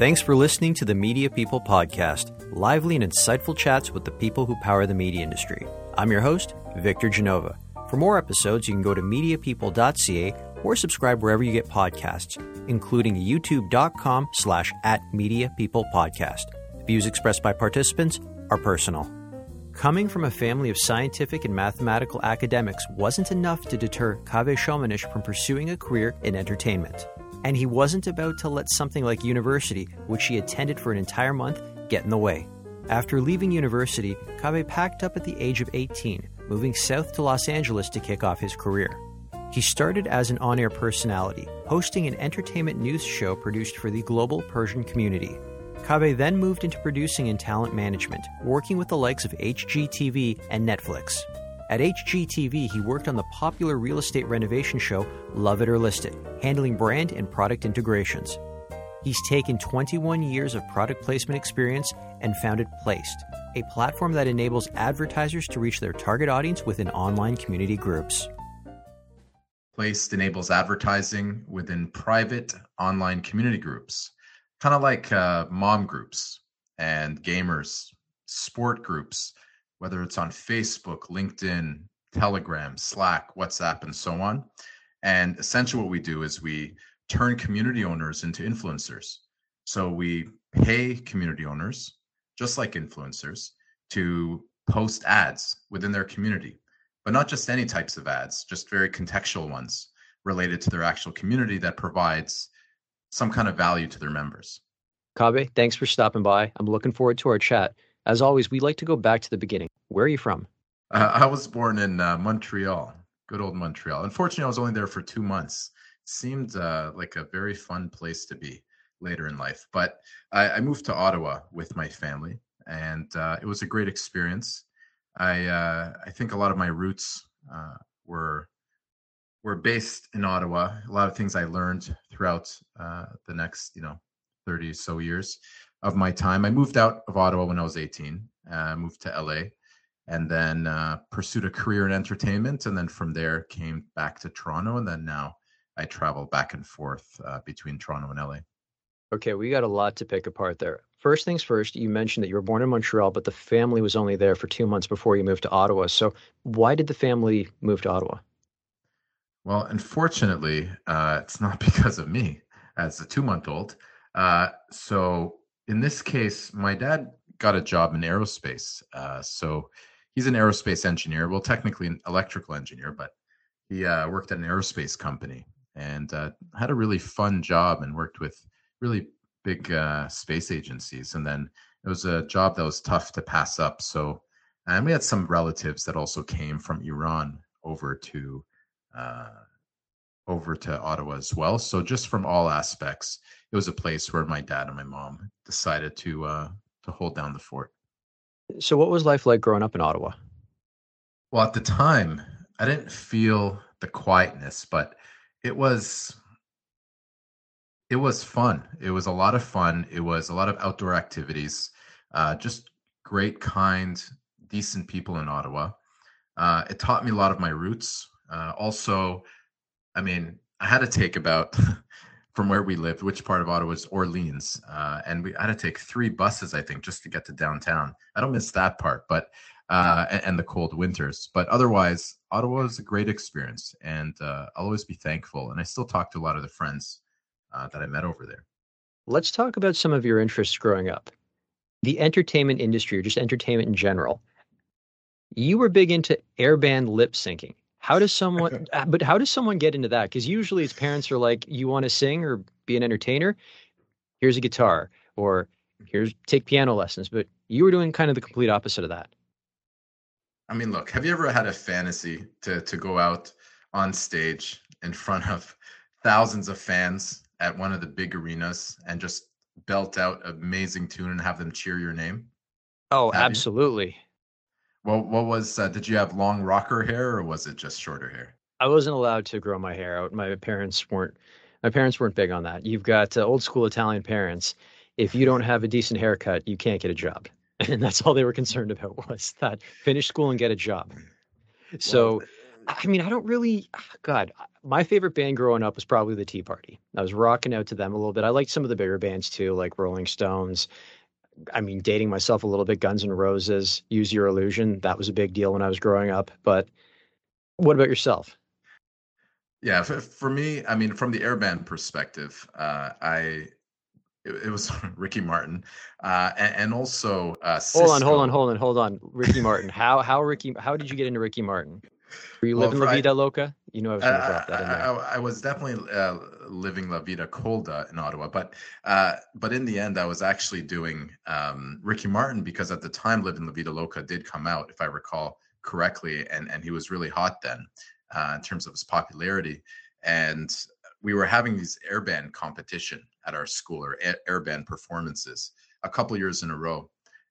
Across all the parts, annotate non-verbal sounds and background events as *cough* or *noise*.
Thanks for listening to the Media People Podcast, lively and insightful chats with the people who power the media industry. I'm your host, Victor Genova. For more episodes, you can go to mediapeople.ca or subscribe wherever you get podcasts, including youtube.com slash at mediapeoplepodcast. Views expressed by participants are personal. Coming from a family of scientific and mathematical academics wasn't enough to deter Kaaveh Shoamanesh from pursuing a career in entertainment. And he wasn't about to let something like university, which he attended for an entire month, get in the way. After leaving university, Kaaveh packed up at the age of 18, moving south to Los Angeles to kick off his career. He started as an on air personality, hosting an entertainment news show produced for the global Persian community. Kaaveh then moved into producing and talent management, working with the likes of HGTV and Netflix. At HGTV, he worked on the popular real estate renovation show Love It or List It, handling brand and product integrations. He's taken 21 years of product placement experience and founded Plaiced, a platform that enables advertisers to reach their target audience within online community groups. Plaiced enables advertising within private online community groups, kind of like uh, mom groups and gamers, sport groups, whether it's on Facebook, LinkedIn, Telegram, Slack, WhatsApp, and so on. And essentially, what we do is we turn community owners into influencers. So we pay community owners, just like influencers, to post ads within their community, but not just any types of ads, just very contextual ones related to their actual community that provides some kind of value to their members. Kaaveh, thanks for stopping by. I'm looking forward to our chat. As always, we like to go back to the beginning. Where are you from? Uh, I was born in uh, Montreal, good old Montreal. Unfortunately, I was only there for two months. It seemed uh, like a very fun place to be later in life. But I, I moved to Ottawa with my family, and uh, it was a great experience. I uh, I think a lot of my roots uh, were were based in Ottawa. A lot of things I learned throughout the next, you know, 30 so years of my time. I moved out of Ottawa when I was 18, uh, moved to LA, and then uh, pursued a career in entertainment. And then from there came back to Toronto. And then now I travel back and forth uh, between Toronto and LA. Okay, we got a lot to pick apart there. First things first, you mentioned that you were born in Montreal, but the family was only there for two months before you moved to Ottawa. So why did the family move to Ottawa? Well, unfortunately, uh, it's not *laughs* because of me as a two month old. Uh, so in this case, my dad got a job in aerospace. Uh, so he's an aerospace engineer. Well, technically an electrical engineer, but he uh, worked at an aerospace company and uh, had a really fun job and worked with really big uh, space agencies. And then it was a job that was tough to pass up. So, and we had some relatives that also came from Iran over to uh, over to Ottawa as well. So just from all aspects, it was a place where my dad and my mom decided to uh, to hold down the fort. So what was life like growing up in Ottawa? Well, at the time, I didn't feel the quietness, but it was it was fun. It was a lot of fun. It was a lot of outdoor activities. Uh, just great, kind, decent people in Ottawa. Uh, it taught me a lot of my roots. Uh, also, I mean, I had to take about *laughs* from where we lived, which part of Ottawa is Orleans, uh, and we had to take three buses, I think, just to get to downtown. I don't miss that part, but uh, and, and, the cold winters. But otherwise, Ottawa is a great experience, and uh, I'll always be thankful. And I still talk to a lot of the friends uh, that I met over there. Let's talk about some of your interests growing up. The entertainment industry, or just entertainment in general. You were big into airband lip syncing. How does someone, *laughs* uh, but how does someone get into that? Because usually his parents are like, you want to sing or be an entertainer? Here's a guitar, or here's take piano lessons. But you were doing kind of the complete opposite of that. I mean, look, have you ever had a fantasy to to go out on stage in front of thousands of fans at one of the big arenas and just belt out amazing tune and have them cheer your name? Oh, have absolutely. You? Well, what was? Uh, did you have long rocker hair, or was it just shorter hair? I wasn't allowed to grow my hair out. My parents weren't. My parents weren't big on that. You've got uh, old school Italian parents. If you don't have a decent haircut, you can't get a job, *laughs* and that's all they were concerned about *laughs* was that finish school and get a job. So, I mean, I don't really. God, my favorite band growing up was probably the Tea Party. I was rocking out to them a little bit. I liked some of the bigger bands too, like Rolling Stones. I mean, dating myself a little bit, Guns N' Roses, Use Your Illusion. That was a big deal when I was growing up. But what about yourself? Yeah, for, for me, I mean, from the airband perspective, uh, I it, it, was *laughs* Ricky Martin, uh, and, and, also uh, hold on, hold on, hold on, hold on. Ricky Martin. how how Ricky? How did you get into Ricky Martin? Were you well, living La Vida I, Loca? You know, I was going to drop that in there. I, I, was definitely uh, living La Vida Colda in Ottawa, but uh, but in the end, I was actually doing um, Ricky Martin because at the time, Living La Vida Loca did come out, if I recall correctly, and and he was really hot then uh, in terms of his popularity. And we were having these airband competition at our school or air airband performances a couple years in a row.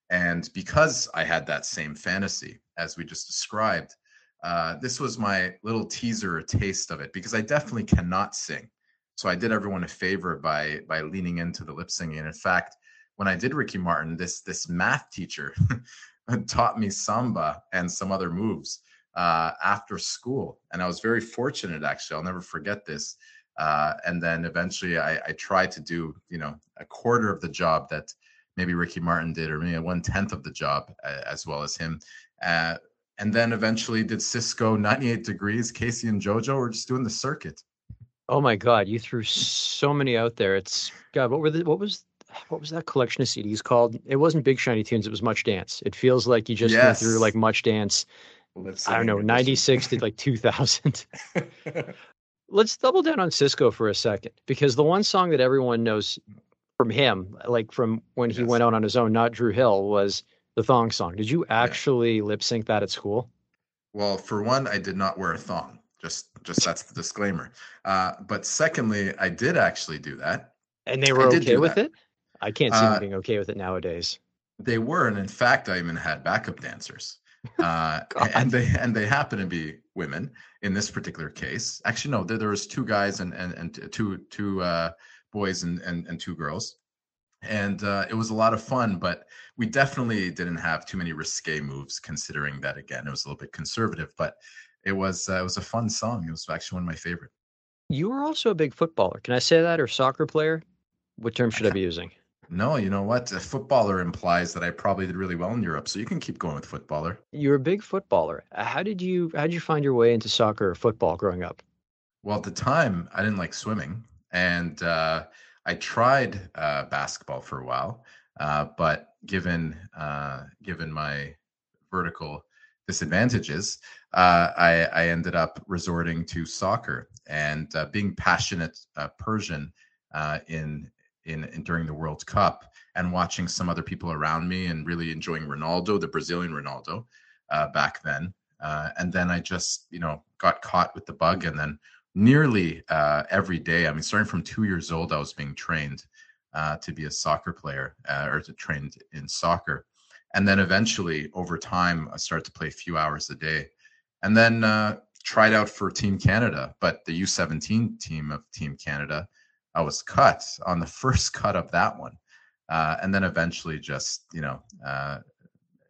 And because I had that same fantasy as we just described, uh, this was my little teaser, a taste of it, because I definitely cannot sing. So I did everyone a favor by by leaning into the lip singing. And in fact, when I did Ricky Martin, this this math teacher *laughs* taught me samba and some other moves uh, after school. And I was very fortunate, actually. I'll never forget this. Uh, and then eventually I, I, tried to do, you know, a quarter of the job that maybe Ricky Martin did, or maybe one tenth of the job uh, as well as him. Uh, and then eventually did Sisqó 98 Degrees, K-Ci and JoJo. We're just doing the circuit. Oh my God, you threw so many out there. It's God, what were the what was what was that collection of CDs called? It wasn't Big Shiny Tunes, it was Much Dance. It feels like you just yes. went through like Much Dance Let's I don't know, 96 to like 2000. *laughs* Let's double down on Sisqó for a second because the one song that everyone knows from him, like from when he yes. went out on his own, not Dru Hill, was the thong song. Did you actually yeah. lip sync that at school? Well, for one, I did not wear a thong. Just, just that's the disclaimer. Uh, but secondly, I did actually do that, and they were okay with that. it. I can't see uh, them being okay with it nowadays. They were, and in fact, I even had backup dancers *laughs* uh, and they and they happen to be women in this particular case. Actually, no, there, there was two guys and and, and two two uh, boys and, and and two girls, and uh, it was a lot of fun. But we definitely didn't have too many risque moves, considering that again it was a little bit conservative. But it was uh, it was a fun song. It was actually one of my favorite. You were also a big footballer. Can I say that or soccer player? What term should I, I *laughs* be using? No, you know what? A footballer implies that I probably did really well in Europe, so you can keep going with footballer. You're a big footballer. How did you how did you find your way into soccer or football growing up? Well, at the time, I didn't like swimming, and uh, I tried uh, basketball for a while, uh, but given uh, given my vertical disadvantages, uh, I, I, ended up resorting to soccer and uh, being passionate Persian in in, in, during the World Cup and watching some other people around me and really enjoying Ronaldo, the Brazilian Ronaldo, uh, back then. Uh, and then I just, you know, got caught with the bug. And then nearly uh, every day, I mean, starting from two years old, I was being trained uh, to be a soccer player uh, or to trained in soccer. And then eventually, over time, I started to play a few hours a day. And then uh, tried out for Team Canada, but the U17 team of Team Canada I was cut on the *laughs* first cut of that one, uh, and then eventually just you know uh,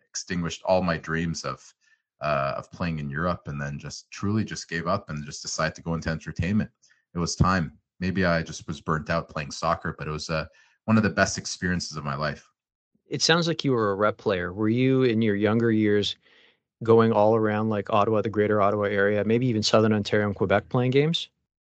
extinguished all my dreams of uh, of playing in Europe, and then just truly just gave up and just decided to go into entertainment. It was time. Maybe I just was burnt out playing soccer, but it was uh, one of the best experiences of my life. It sounds like you were a rep player. Were you in your younger years? going all around like Ottawa, the greater Ottawa area, maybe even Southern Ontario and Quebec playing games?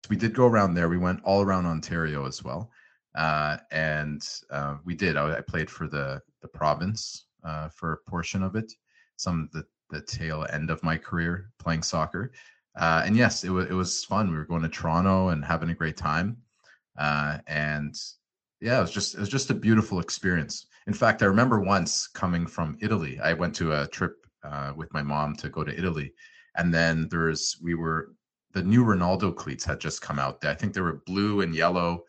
we did go around there. We went all around Ontario as well, uh, and uh, we did. I, I, played for the the province uh, for a portion of it, some of the the tail end of my career playing soccer. Uh, and yes, it was it was fun. We were going to Toronto and having a great time, uh, and yeah, it was just it was just a beautiful experience. In fact, I remember once coming from Italy. I went to a trip uh, with my mom to go to Italy, and then there's we were the new Ronaldo cleats had just come out. I think they were blue and yellow.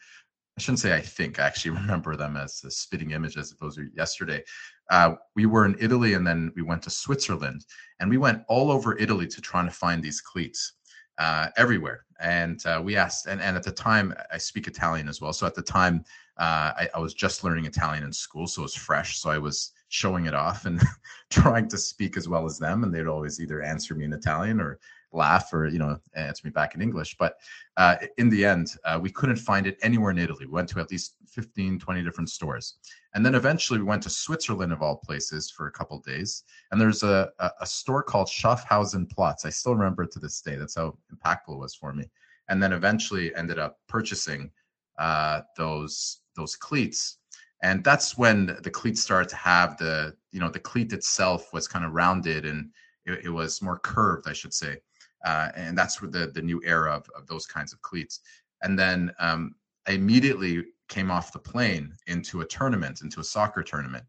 I shouldn't say I think. I actually *laughs* remember them as a spitting image as opposed to yesterday. Uh, we were in Italy and then we went to Switzerland and we went all over Italy to try to find these cleats uh, everywhere. And uh, we asked, and, and at the time, I speak Italian as well. So at the time, uh, I, I was just learning Italian in school, so it was fresh. So I was showing it off and *laughs* trying to speak as well as them. And they'd always either answer me in Italian or laugh or you know answer me back in English. But uh, in the end, uh, we couldn't find it anywhere in Italy. We went to at least 15, 20 different stores, and then eventually we went to Switzerland of all places for a couple days. And there's a, a, a store called Schaffhausen Platz. I still remember it to this day. That's how impactful it was for me. And then eventually ended up purchasing uh, those those cleats and that's when the cleat started to have the you know the cleat itself was kind of rounded and it, it was more curved i should say uh, and that's where the the new era of, of those kinds of cleats and then um, i immediately came off the plane into a tournament into a soccer tournament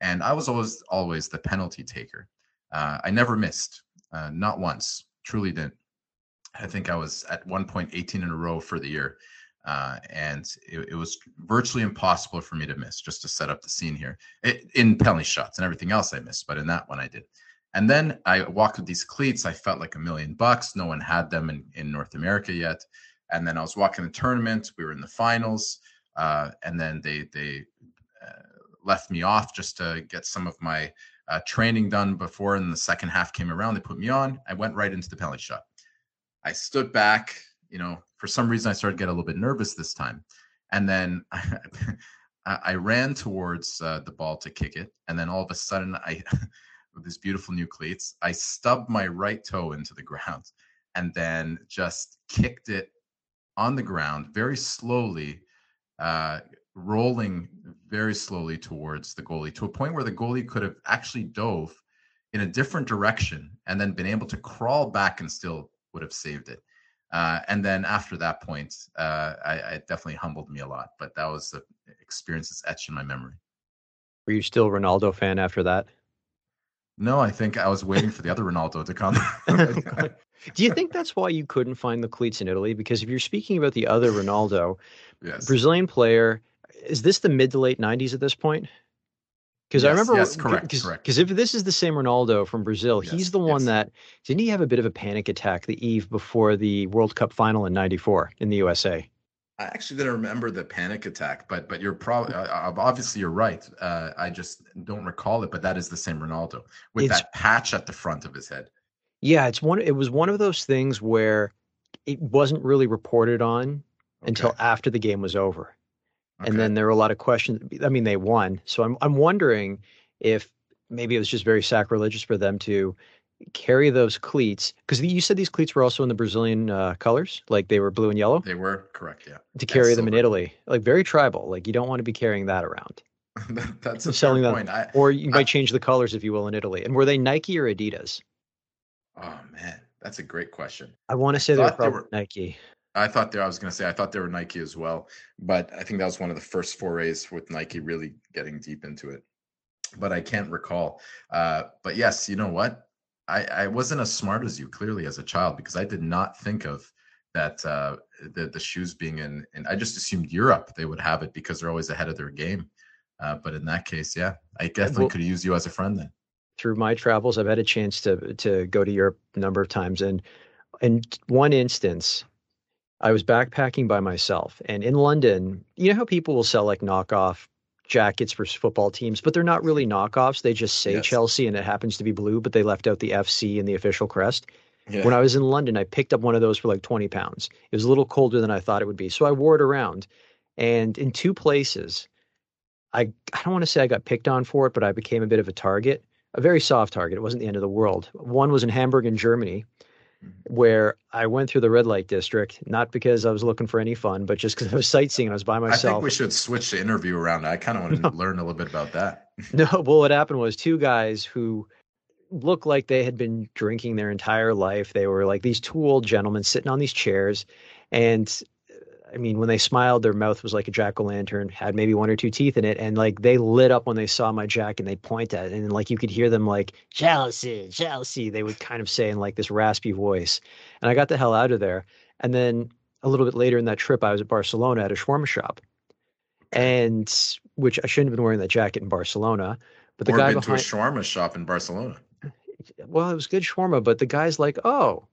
and i was always always the penalty taker uh, i never missed uh, not once truly didn't i think i was at one point 18 in a row for the year uh, and it, it, was virtually impossible for me to miss. Just to set up the scene here, it, in penalty shots and everything else I missed, but in that one I did. And then I walked with these cleats. I felt like a million bucks. No one had them in, in North America yet. And then I was walking the tournament. We were in the finals, uh, and then they they uh, left me off just to get some of my uh, training done before. And the second half came around. They put me on. I went right into the penalty shot. I stood back, you know, for some reason I started to get a little bit nervous this time. And then *laughs* I, I ran towards uh, the ball to kick it. And then all of a sudden, I, *laughs* with these beautiful new cleats, I stubbed my right toe into the *laughs* ground and then just kicked it on the ground very slowly, uh, rolling very slowly towards the goalie to a point where the goalie could have actually dove in a different direction and then been able to crawl back and still would have saved it. Uh, and then after that point, uh, I, I, definitely humbled me a lot. But that was the experience that's etched in my memory. Were you still Ronaldo fan after that? No, I think I was waiting for the other Ronaldo to come. *laughs* *laughs* Do you think that's why you couldn't find the cleats in Italy? Because if you're speaking about the other Ronaldo, yes. Brazilian player, is this the mid to late 90s at this point? Because yes, I remember, yes, correct, cause, correct. Because if this is the same Ronaldo from Brazil, yes, he's the one that didn't he have a bit of a panic attack the eve before the World Cup final in '94 in the USA? I actually didn't remember the panic attack, but but you're probably uh, obviously you're right. Uh, I just don't recall it, but that is the same Ronaldo with it's, that patch at the front of his head. Yeah, it's one. It was one of those things where it wasn't really reported on okay. until after the game was over. Okay. And then there were a lot of questions. I mean, they won. So I'm I'm wondering if maybe it was just very sacrilegious for them to carry those cleats because you said these cleats were also in the Brazilian uh, colors, like they were blue and yellow. They were correct, yeah. To carry them in Italy, like very tribal. Like you don't want to be carrying that around. *laughs* That's a selling them, point. I, or you I, might change the colors if you will in Italy. And were they Nike or Adidas? Oh man, that's a great question. I want to say they were, they were Nike. I thought they, I was going to say, I thought they were Nike as well, but I think that was one of the first forays with Nike really getting deep into it. But I can't recall. Uh, but yes, you know what? I, I wasn't as smart as you clearly as a child because I did not think of that uh, the the shoes being in, and I just assumed Europe they would have it because they're always ahead of their game. Uh, but in that case, yeah, I definitely well, could use you as a friend then. Through my travels, I've had a chance to to go to Europe a number of times, and in one instance, I was backpacking by myself. And in London, you know how people will sell like knockoff jackets for football teams, but they're not really knockoffs. They just say yes. Chelsea and it happens to be blue, but they left out the FC and the official crest. Yeah. When I was in London, I picked up one of those for like 20 pounds. It was a little colder than I thought it would be. So I wore it around. And in two places, I, I don't want to say I got picked on for it, but I became a bit of a target, a very soft target. It wasn't the end of the world. One was in Hamburg, in Germany Mm-hmm. where I went through the red light district, not because I was looking for any fun, but just because I was sightseeing. I was by myself. I think we should switch the interview around. I kind of want *laughs* to no. learn a little bit about that. *laughs* no, well, what happened was two guys who looked like they had been drinking their entire life. They were like these two old gentlemen sitting on these chairs, and I mean, when they smiled, their mouth was like a jack o' lantern, had maybe one or two teeth in it, and like they lit up when they saw my jacket and they point at it, and like you could hear them like Chelsea, Chelsea. They would kind of say in like this raspy voice, and I got the hell out of there. And then a little bit later in that trip, I was at Barcelona at a shawarma shop, and which I shouldn't have been wearing that jacket in Barcelona. But the or guy been behind, to a shawarma shop in Barcelona. Well, it was good shawarma, but the guy's like, "Oh,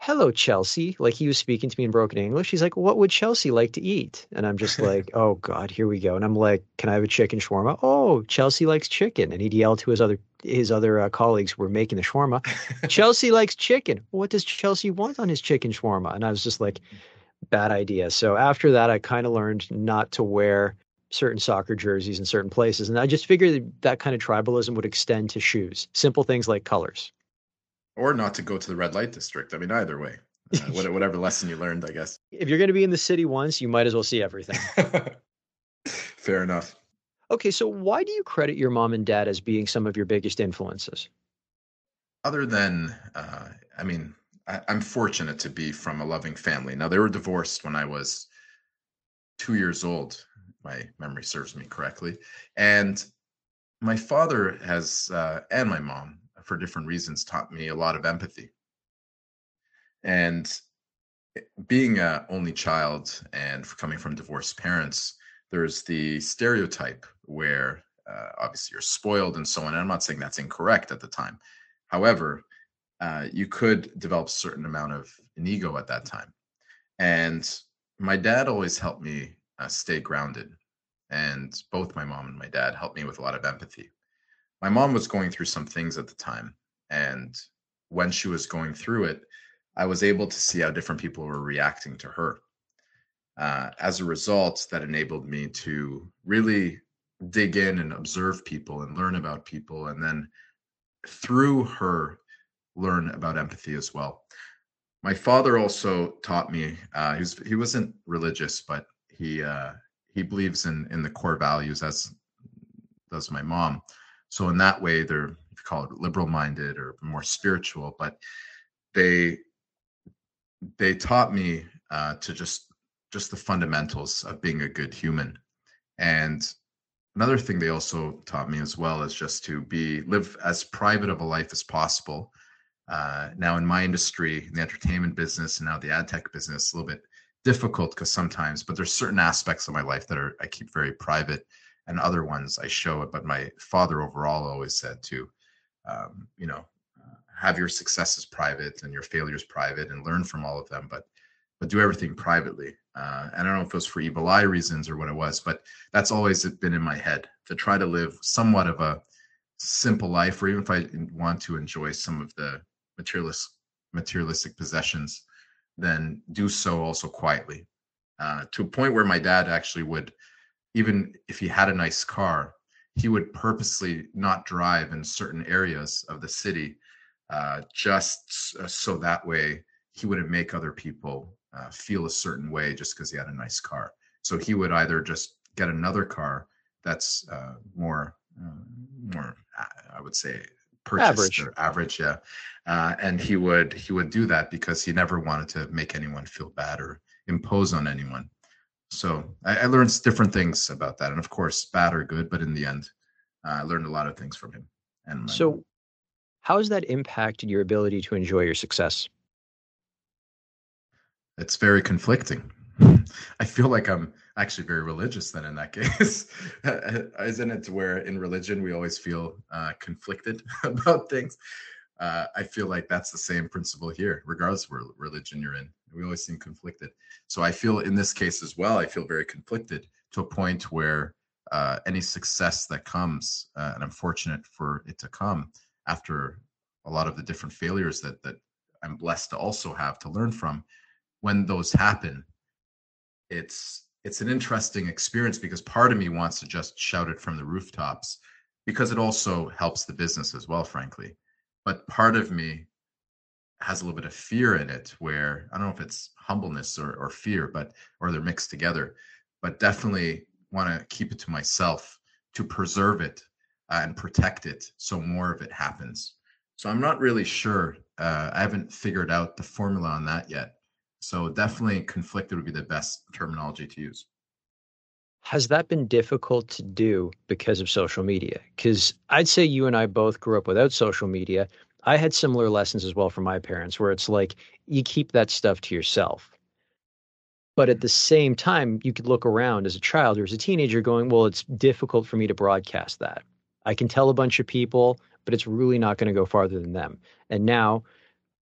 hello chelsea like he was speaking to me in broken english he's like what would chelsea like to eat and i'm just *laughs* like oh god here we go and i'm like can i have a chicken shawarma oh chelsea likes chicken and he'd yell to his other his other uh, colleagues were making the shawarma. *laughs* Chelsea likes chicken. What does Chelsea want on his chicken shawarma? And I was just like, bad idea. So after that, I kind of learned not to wear certain soccer jerseys in certain places. And I just figured that, that kind of tribalism would extend to shoes, simple things like colors. Or not to go to the red light district. I mean, either way, uh, *laughs* whatever lesson you learned, I guess. If you're going to be in the city once, you might as well see everything. *laughs* Fair enough. Okay, so why do you credit your mom and dad as being some of your biggest influences? Other than, uh, I mean, I, I'm fortunate to be from a loving family. Now, they were divorced when I was two years old. My memory serves me correctly. And my father has, uh, and my mom, for different reasons, taught me a lot of empathy. And being a only child and coming from divorced parents, there's the stereotype where uh, obviously you're spoiled and so on. And I'm not saying that's incorrect at the time. However, uh, you could develop a certain amount of an ego at that time. And my dad always helped me uh, stay grounded. And both my mom and my dad helped me with a lot of empathy. My mom was going through some things at the time. And when she was going through it, I was able to see how different people were reacting to her. Uh, as a result, that enabled me to really dig in and observe people and learn about people. And then through her, learn about empathy as well. My father also taught me. Uh, he was he wasn't religious, but he uh, he believes in in the core values as does my mom. So in that way, they're if you call it liberal minded or more spiritual, but they they taught me uh, to just just the fundamentals of being a good human. And another thing they also taught me as well is just to be live as private of a life as possible. Uh, now in my industry in the entertainment business and now the ad tech business a little bit difficult because sometimes but there's certain aspects of my life that are i keep very private and other ones i show it but my father overall always said to um, you know have your successes private and your failures private and learn from all of them but but do everything privately. Uh, I don't know if it was for evil eye reasons or what it was, but that's always been in my head to try to live somewhat of a simple life, or even if I want to enjoy some of the materialist materialistic possessions, then do so also quietly. Uh, to a point where my dad actually would, even if he had a nice car, he would purposely not drive in certain areas of the city, uh, just so that way he wouldn't make other people uh, feel a certain way just because he had a nice car. So he would either just get another car that's uh, more, uh, more, uh, I would say, purchased average. or average, yeah. Uh, and he would he would do that because he never wanted to make anyone feel bad or impose on anyone. So I, I learned different things about that, and of course, bad or good, but in the end, uh, I learned a lot of things from him. And so, how has that impacted your ability to enjoy your success? it's very conflicting. *laughs* I feel like I'm actually very religious then in that *laughs* case. Isn't it where in religion we always feel uh, conflicted *laughs* about things? Uh, I feel like that's the same principle here, regardless of what religion you're in. We always seem conflicted. So I feel in this case as well, I feel very conflicted to a point where uh, any success that comes, uh, and I'm fortunate for it to come after a lot of the different failures that that I'm blessed to also have to learn from, when those happen it's it's an interesting experience because part of me wants to just shout it from the rooftops because it also helps the business as well frankly but part of me has a little bit of fear in it where i don't know if it's humbleness or, or fear but or they're mixed together but definitely want to keep it to myself to preserve it uh, and protect it so more of it happens so i'm not really sure uh, i haven't figured out the formula on that yet so definitely conflicted would be the best terminology to use. Has that been difficult to do because of social media? Because I'd say you and I both grew up without social media. I had similar lessons as well from my parents, where it's like you keep that stuff to yourself. But at the same time, you could look around as a child or as a teenager going, well, it's difficult for me to broadcast that. I can tell a bunch of people, but it's really not going to go farther than them. And now,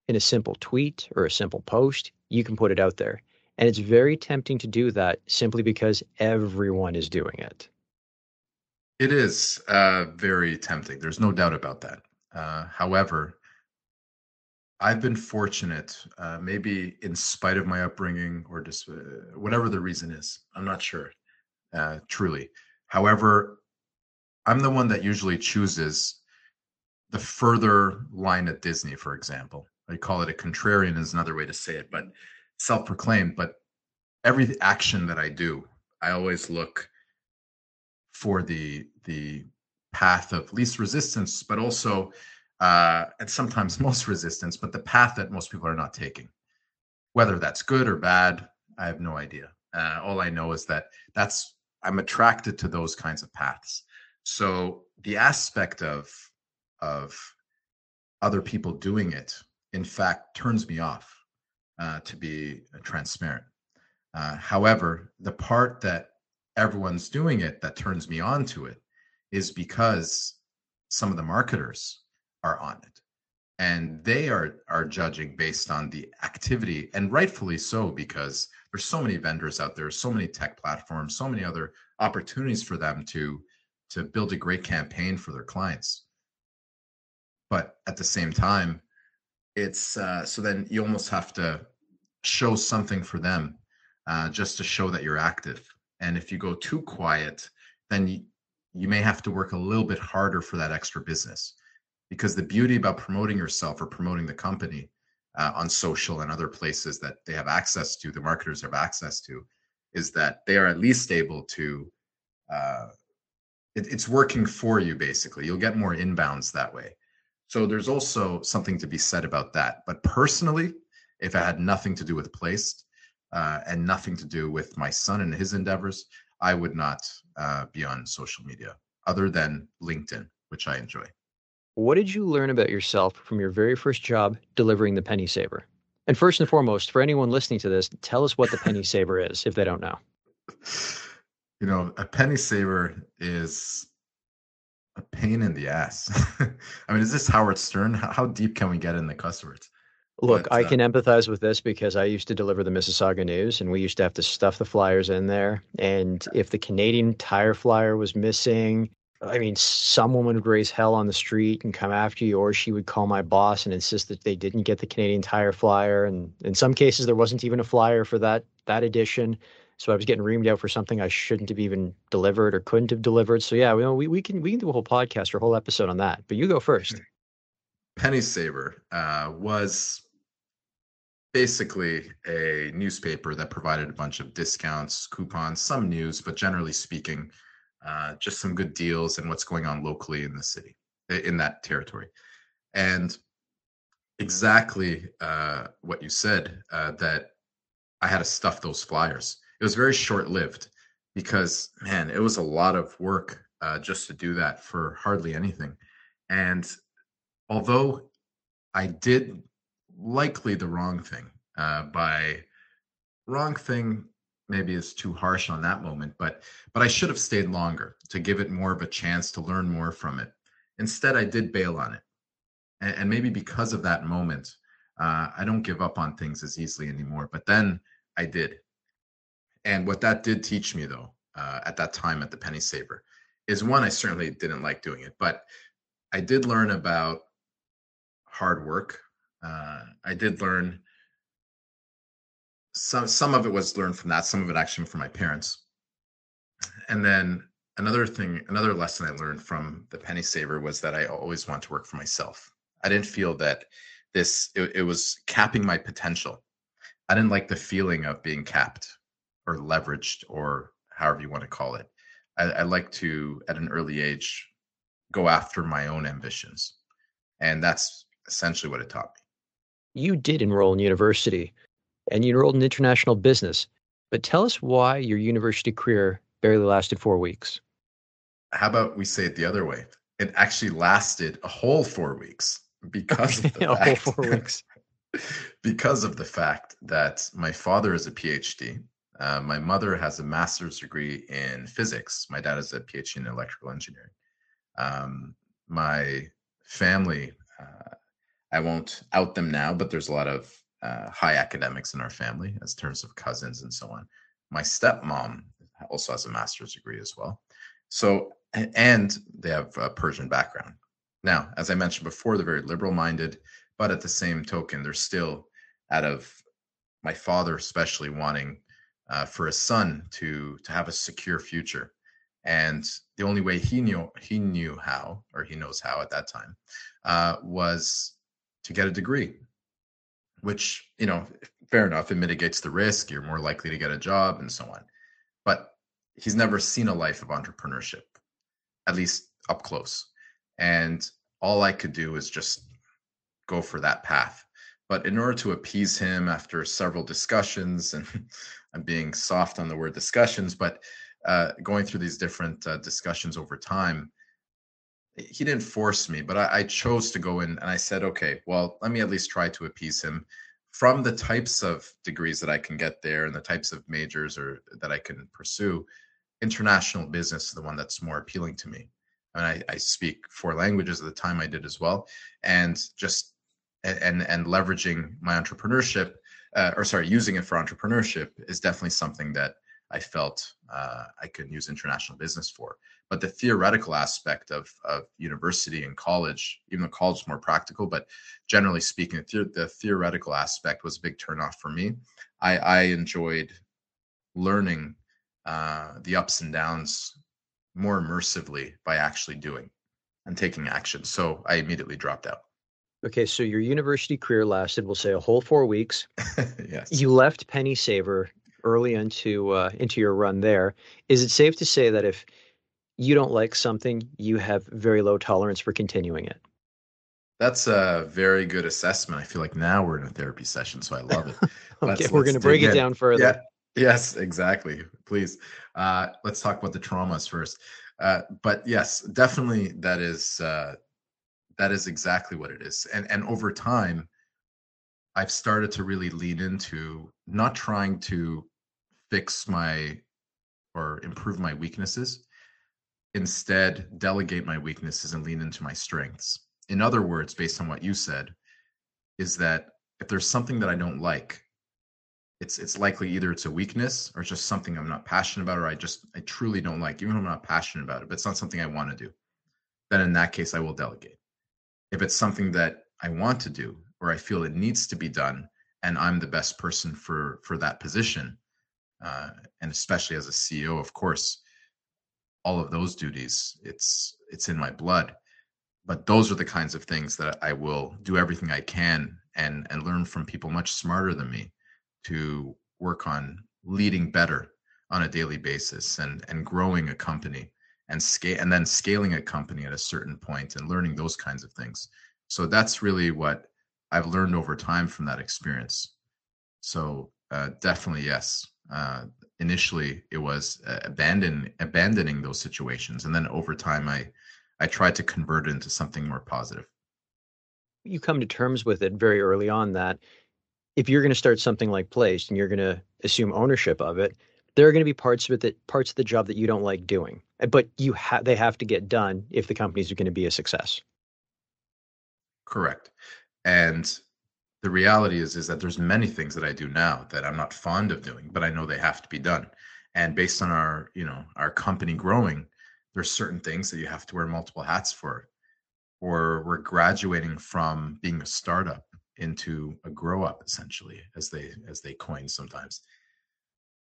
in a simple tweet or a simple post, you can put it out there. And it's very tempting to do that simply because everyone is doing it. It is uh, very tempting. There's no doubt about that. Uh, however, I've been fortunate, uh, maybe in spite of my upbringing or just uh, whatever the reason is. I'm not sure, uh, truly. However, I'm the one that usually chooses the further line at Disney, for example. I call it a contrarian is another way to say it, but self-proclaimed. But every action that I do, I always look for the the path of least resistance, but also uh, and sometimes *laughs* most resistance, but the path that most people are not taking. Whether that's good or bad, I have no idea. Uh, all I know is that that's I'm attracted to those kinds of paths. So the aspect of of other people doing it, in fact, turns me off. Uh, to be transparent. Uh, however, the part that everyone's doing it that turns me on to it is because some of the marketers are on it. And they are are judging based on the activity and rightfully so because there's so many vendors out there so many tech platforms so many other opportunities for them to to build a great campaign for their clients. But at the same time it's uh, so then you almost have to show something for them uh, just to show that you're active. And if you go too quiet then you, may have to work a little bit harder for that extra business because the beauty about promoting yourself or promoting the company uh, on social and other places that they have access to, the marketers have access to, is that they are at least able to. Uh, it, it's working for you basically. You'll get more inbounds that way. So there's also something to be said about that. But personally, if it had nothing to do with Plaiced uh, and nothing to do with my son and his endeavors, I would not uh, be on social media other than LinkedIn, which I enjoy. What did you learn about yourself from your very first job delivering the penny saver? And first and foremost, for anyone listening to this, tell us what the penny *laughs* saver is if they don't know. You know, a penny saver is a pain in the ass. *laughs* I mean, is this Howard Stern? How deep can we get in the cuss words? Look, I can empathize with this because I used to deliver the Mississauga News and we used to have to stuff the flyers in there. And if the Canadian tire flyer was missing, I mean, someone would raise hell on the street and come after you, or she would call my boss and insist that they didn't get the Canadian Tire flyer. And in some cases, there wasn't even a flyer for that that edition. So I was getting reamed out for something I shouldn't have even delivered or couldn't have delivered. So yeah, we, we can we can do a whole podcast or a whole episode on that. But you go first. Penny Saver uh, was basically a newspaper that provided a bunch of discounts, coupons, some news, but generally speaking uh, just some good deals and what's going on locally in the city, in that territory. And exactly uh, what you said uh, that I had to stuff those flyers. It was very short lived because, man, it was a lot of work uh, just to do that for hardly anything. And although I did likely the wrong thing uh, by wrong thing maybe is too harsh on that moment but but i should have stayed longer to give it more of a chance to learn more from it. Instead i did bail on it. And, and maybe because of that moment uh, i don't give up on things as easily anymore but then i did. And what that did teach me though uh, at that time at the penny saver is one i certainly didn't like doing it but i did learn about hard work uh, i did learn some some of it was learned from that some of it actually from my parents. And then another thing another lesson i learned from the penny saver was that i always want to work for myself. I didn't feel that this it, it was capping my potential. I didn't like the feeling of being capped or leveraged or however you want to call it. I, I like to at an early age go after my own ambitions. And that's essentially what it taught me you did enroll in university and you enrolled in international business. But tell us why your university career barely lasted four weeks. How about we say it the other way? It actually lasted a whole four weeks because of the *laughs* a fact, whole four weeks. *laughs* because of the fact that my father is a PhD. Uh, my mother has a master's degree in physics. My dad is a PhD in electrical engineering. Um, my family, uh, I won't out them now, but there's a lot of uh, high academics in our family as terms of cousins and so on. My stepmom also has a master's degree as well. So and they have a Persian background. Now, as I mentioned before, they're very liberal minded, but at the same token, they're still out of my father, especially wanting uh, for his son to to have a secure future. And the only way he knew he knew how, or he knows how at that time, uh, was to get a degree, which you know, fair enough, it mitigates the risk. You're more likely to get a job and so on. But he's never seen a life of entrepreneurship, at least up close. And all I could do is just go for that path. But in order to appease him after several discussions, *laughs* and I'm being soft on the word discussions, but uh, going through these different uh, discussions over time, he didn't force me, but I, I, chose to go in and I said, okay, well, let me at least try to appease him from the types of degrees that I can get there and the types of majors or that I can pursue. International business is the one that's more appealing to me. Mean, I, I speak four languages at the time I did as well, and just and and leveraging my entrepreneurship, uh, or sorry, using it for entrepreneurship is definitely something that I felt uh, I could use international business for. But the theoretical aspect of of university and college, even though college is more practical, but generally speaking, the, the theoretical aspect was a big turnoff for me. I, I enjoyed learning uh, the ups and downs more immersively by actually doing and taking action. So I immediately dropped out. Okay, so your university career lasted, we'll say, a whole four weeks. *laughs* yes. You left Penny Saver early into uh, into your run there. Is it safe to say that if you don't like something, you have very low tolerance for continuing it? That's a very good assessment. I feel like now we're in a therapy session, so I love it. *laughs* okay, let's, we're going to break it in. down further. Yeah, yes, exactly. Please, uh, let's talk about the traumas first. Uh, but yes, definitely that is uh, that is exactly what it is. And and over time, I've started to really lean into not trying to fix my or improve my weaknesses, instead delegate my weaknesses and lean into my strengths. In other words, based on what you said, is that if there's something that I don't like, it's it's likely either it's a weakness or it's just something I'm not passionate about or I just I truly don't like, even if I'm not passionate about it, but it's not something I want to do. Then in that case, I will delegate. If it's something that I want to do or I feel it needs to be done, and I'm the best person for for that position, uh, and especially as a CEO, of course, all of those duties, it's it's in my blood. But those are the kinds of things that I will do everything I can and and learn from people much smarter than me to work on leading better on a daily basis and and growing a company and scale and then scaling a company at a certain point and learning those kinds of things. So that's really what i've learned over time from that experience. So uh, definitely yes uh, initially it was uh, abandon abandoning those situations. And then over time i i tried to convert it into something more positive. You come to terms with it very early on that if you're going to start something like Plaiced and you're going to assume ownership of it, there are going to be parts of it that parts of the job that you don't like doing, but you have they have to get done if the companies are going to be a success. Correct, and the reality is is that there's many things that I do now that I'm not fond of doing, but I know they have to be done. And based on our you know our company growing, there's certain things that you have to wear multiple hats for. Or we're graduating from being a startup into a grow up essentially as they as they coin sometimes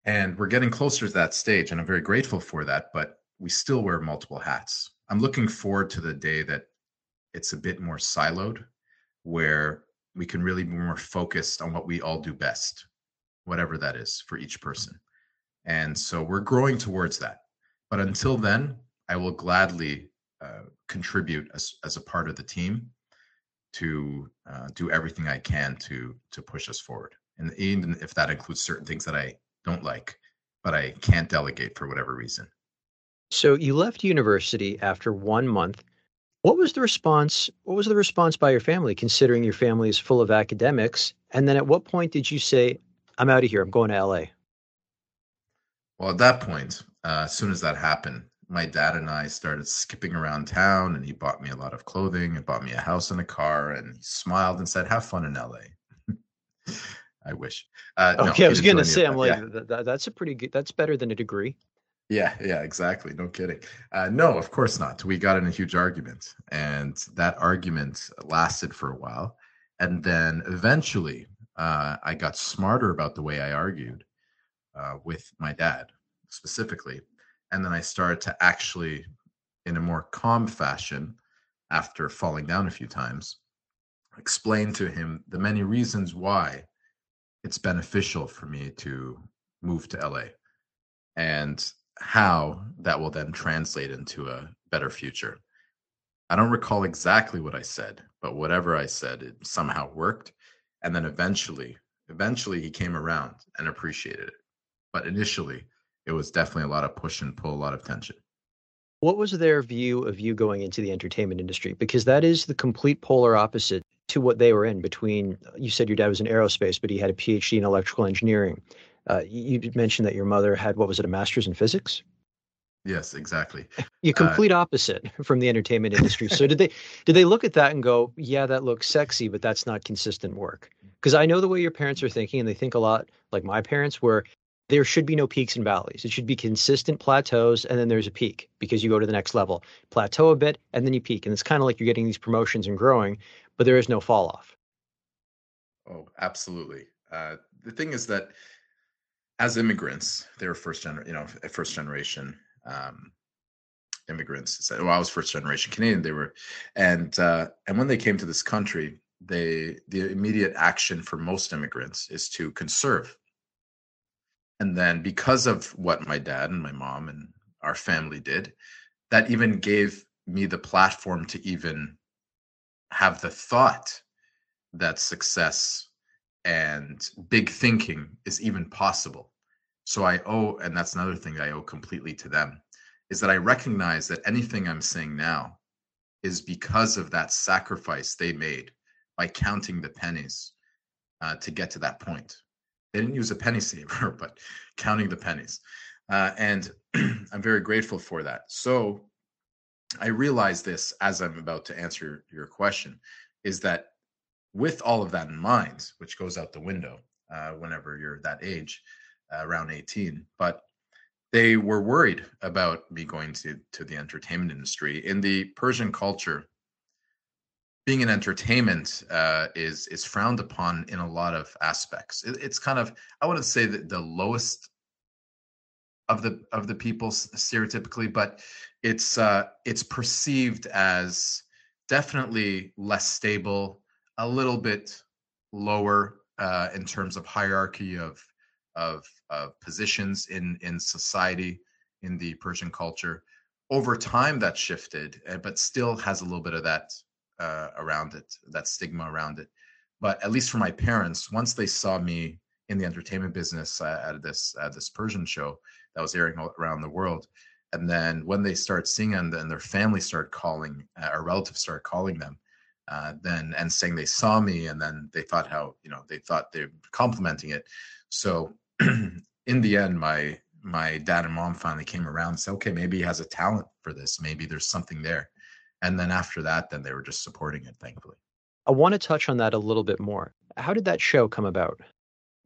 and we're getting closer to that stage and i'm very grateful for that but we still wear multiple hats i'm looking forward to the day that it's a bit more siloed where we can really be more focused on what we all do best whatever that is for each person and so we're growing towards that but until then i will gladly uh, contribute as, as a part of the team to uh, do everything I can to to push us forward. And even if that includes certain things that I don't like, but I can't delegate for whatever reason. So you left university after one month. What was the response? What was the response by your family, considering your family is full of academics? And then at what point did you say, "I'm out of here. I'm going to LA"? Well, at that point, uh, as soon as that happened, my dad and I started skipping around town, and he bought me a lot of clothing and bought me a house and a car, and he smiled and said, "Have fun in LA." *laughs* I wish. Uh, okay, no, I was going to say, I'm like, yeah. that, that's a pretty good. That's better than a degree. Yeah, yeah, exactly. No kidding. Uh, no, of course not. We got in a huge argument, and that argument lasted for a while. And then eventually, uh, I got smarter about the way I argued uh, with my dad specifically. And then I started to actually, in a more calm fashion, after falling down a few times, explain to him the many reasons why it's beneficial for me to move to LA and how that will then translate into a better future. I don't recall exactly what I said, but whatever I said, it somehow worked. And then eventually, eventually he came around and appreciated it. But initially, it was definitely a lot of push and pull, a lot of tension. What was their view of you going into the entertainment industry? Because that is the complete polar opposite to what they were in. Between you said your dad was in aerospace, but he had a PhD in electrical engineering. Uh, you mentioned that your mother had what was it, a master's in physics? Yes, exactly. You uh, complete uh, opposite *laughs* from the entertainment industry. So did they *laughs* did they look at that and go, "Yeah, that looks sexy, but that's not consistent work"? Because I know the way your parents are thinking, and they think a lot like my parents, where there should be no peaks and valleys. It should be consistent plateaus, and then there's a peak because you go to the next level, plateau a bit, and then you peak, and it's kind of like you're getting these promotions and growing, but there is no fall off. Oh, absolutely. Uh, the thing is that as immigrants, they were first gener, you know, first generation um, immigrants. Well, I was first generation Canadian. They were, and uh, and when they came to this country, they the immediate action for most immigrants is to conserve. And then because of what my dad and my mom and our family did, that even gave me the platform to even have the thought that success and big thinking is even possible. So I owe, and that's another thing that I owe completely to them, is that I recognize that anything I'm saying now is because of that sacrifice they made by counting the pennies uh, to get to that point. They didn't use a penny *laughs* saver, but counting the pennies. Uh, and *clears throat* I'm very grateful for that. So I realize this as I'm about to answer your question is that with all of that in mind, which goes out the window uh, whenever you're that age, uh, around 18, but they were worried about me going to, to the entertainment industry. In the Persian culture, being in entertainment uh, is is frowned upon in a lot of aspects. It, it's kind of I wouldn't say that the lowest of the of the people stereotypically, but it's uh, it's perceived as definitely less stable, a little bit lower uh, in terms of hierarchy of of, of positions in in society in the Persian culture. Over time, that shifted, eh, but still has a little bit of that uh, around it, that stigma around it. But at least for my parents, once they saw me in the entertainment business uh, at this at this Persian show that was airing around the world, and then when they start seeing and then their family started calling, uh, or relatives started calling them, uh, then and saying they saw me, and then they thought how you know they thought they're complimenting it. So *clears throat* in the end, my my dad and mom finally came around and said, okay, maybe he has a talent for this. Maybe there's something there. And then after that, then they were just supporting it, thankfully. I want to touch on that a little bit more. How did that show come about?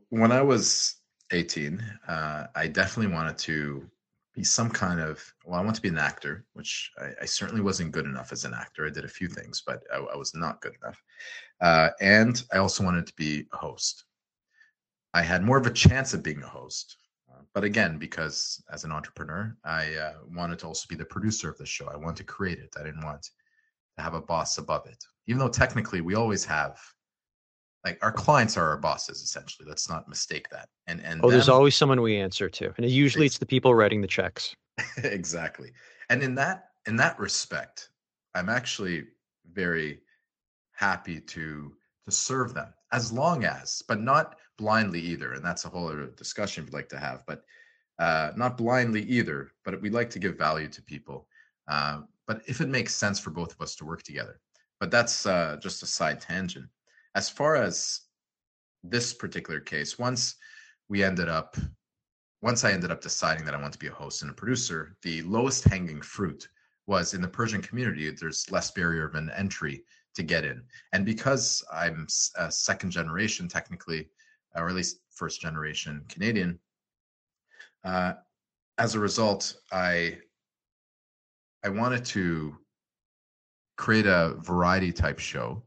When I was 18, uh, I definitely wanted to be some kind of, well, I want to be an actor, which I, I, certainly wasn't good enough as an actor. I did a few things, but I, I was not good enough. Uh, and I also wanted to be a host. I had more of a chance of being a host. Uh, but again, because as an entrepreneur, I uh, wanted to also be the producer of the show. I wanted to create it. I didn't want to have a boss above it, even though technically we always have. Like our clients are our bosses, essentially. Let's not mistake that. And and oh, them, there's always someone we answer to, and usually it's, it's the people writing the checks. *laughs* exactly. And in that in that respect, I'm actually very happy to to serve them as long as, but not blindly either. And that's a whole other discussion we'd like to have, but uh, not blindly either, but we'd like to give value to people. Uh, but if it makes sense for both of us to work together. But that's uh, just a side tangent. As far as this particular case, once we ended up, once I ended up deciding that I want to be a host and a producer, the lowest hanging fruit was in the Persian community, there's less barrier of an entry to get in. And because I'm a second generation, technically, or at least first generation Canadian, uh, as a result, I I wanted to create a variety type show.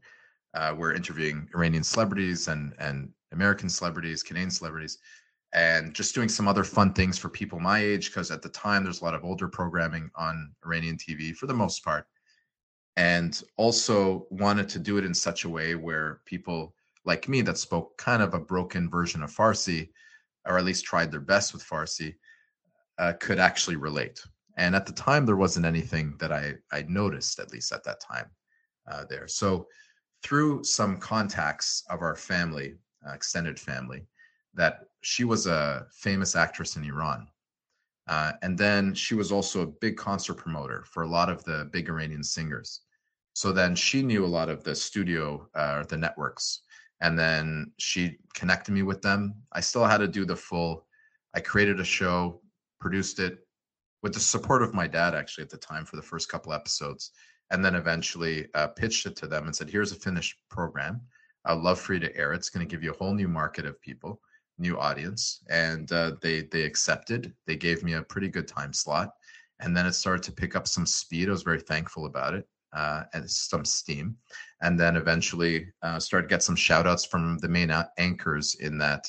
Uh, we're interviewing Iranian celebrities and and American celebrities, Canadian celebrities, and just doing some other fun things for people my age. Because at the time, there's a lot of older programming on Iranian TV for the most part, and also wanted to do it in such a way where people like me that spoke kind of a broken version of Farsi, or at least tried their best with Farsi, uh, could actually relate. And at the time, there wasn't anything that I I noticed, at least at that time, uh, there. So through some contacts of our family, uh, extended family, that she was a famous actress in Iran. Uh, and then she was also a big concert promoter for a lot of the big Iranian singers. So then she knew a lot of the studio, uh, the networks, and then she connected me with them. I still had to do the full. I created a show, produced it with the support of my dad actually at the time for the first couple episodes, and then eventually uh, pitched it to them and said, "Here's a finished program. I'd love for you to air it. It's going to give you a whole new market of people, new audience." And uh, they they accepted. They gave me a pretty good time slot, and then it started to pick up some speed. I was very thankful about it. Uh, and some steam, and then eventually uh, started get some shout outs from the main anchors in that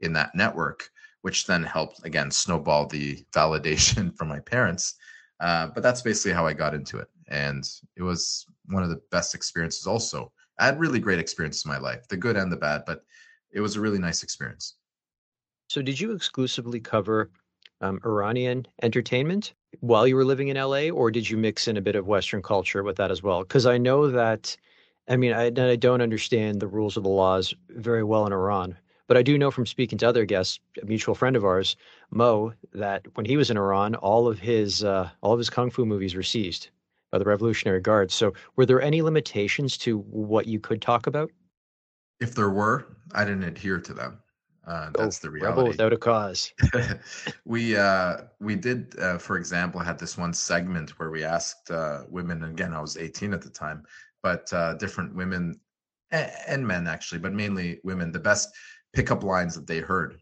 in that network which then helped again snowball the *laughs* validation from my parents. Uh, but that's basically how I got into it, and it was one of the best experiences. Also, I had really great experiences in my life, the good and the bad, but it was a really nice experience. So, did you exclusively cover um, Iranian entertainment while you were living in LA, or did you mix in a bit of Western culture with that as well? Because I know that, I mean, I, I don't understand the rules of the laws very well in Iran, but I do know from speaking to other guests, a mutual friend of ours, Mo, that when he was in Iran, all of his uh, all of his kung fu movies were seized by the Revolutionary Guards. So, were there any limitations to what you could talk about? If there were, I didn't adhere to them. Uh, oh, that's oh, the reality. Rebel without a cause. *laughs* we uh, we did, uh, for example, had this one segment where we asked uh, women. And again, I was 18 at the time, but uh, different women and, and men actually, but mainly women. The best pickup lines that they heard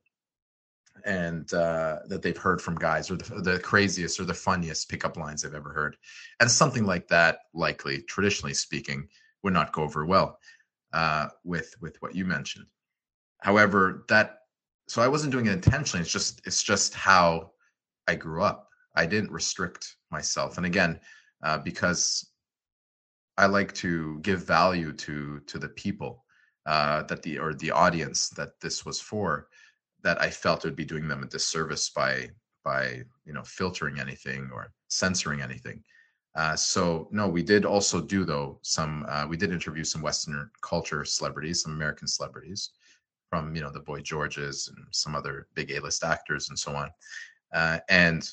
and uh, that they've heard from guys or the, the, craziest or the funniest pickup lines they've ever heard and something like that likely traditionally speaking would not go over well uh, with with what you mentioned however that so i wasn't doing it intentionally it's just it's just how i grew up i didn't restrict myself and again uh, because i like to give value to to the people uh, that the or the audience that this was for that I felt would be doing them a disservice by by you know filtering anything or censoring anything. Uh, so no, we did also do though some. Uh, we did interview some Western culture celebrities, some American celebrities, from you know the Boy Georges and some other big A-list actors and so on. Uh, and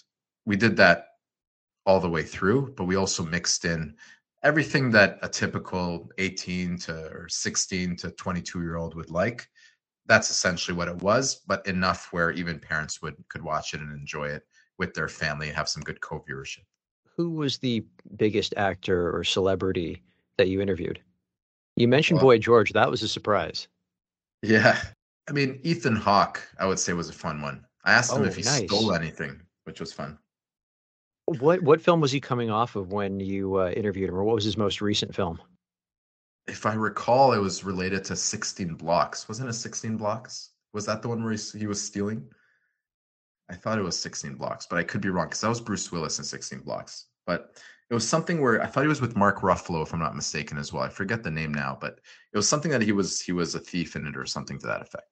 we did that all the way through, but we also mixed in everything that a typical 18 to or 16 to 22 year old would like. That's essentially what it was but enough where even parents would could watch it and enjoy it with their family and have some good co-viewership. Who was the biggest actor or celebrity that you interviewed? You mentioned well, boy george. That was a surprise yeah i mean ethan hawke i would say was a fun one i asked him oh, if he nice. stole anything which was fun what what film was he coming off of when you uh, interviewed him, or what was his most recent film? If I recall, it was related to 16 Blocks. Wasn't it 16 Blocks? Was that the one where he, he was stealing? I thought it was 16 Blocks, but I could be wrong because that was Bruce Willis in 16 Blocks. But it was something where I thought he was with Mark Ruffalo, if I'm not mistaken, as well. I forget the name now, but it was something that he was he was a thief in it or something to that effect.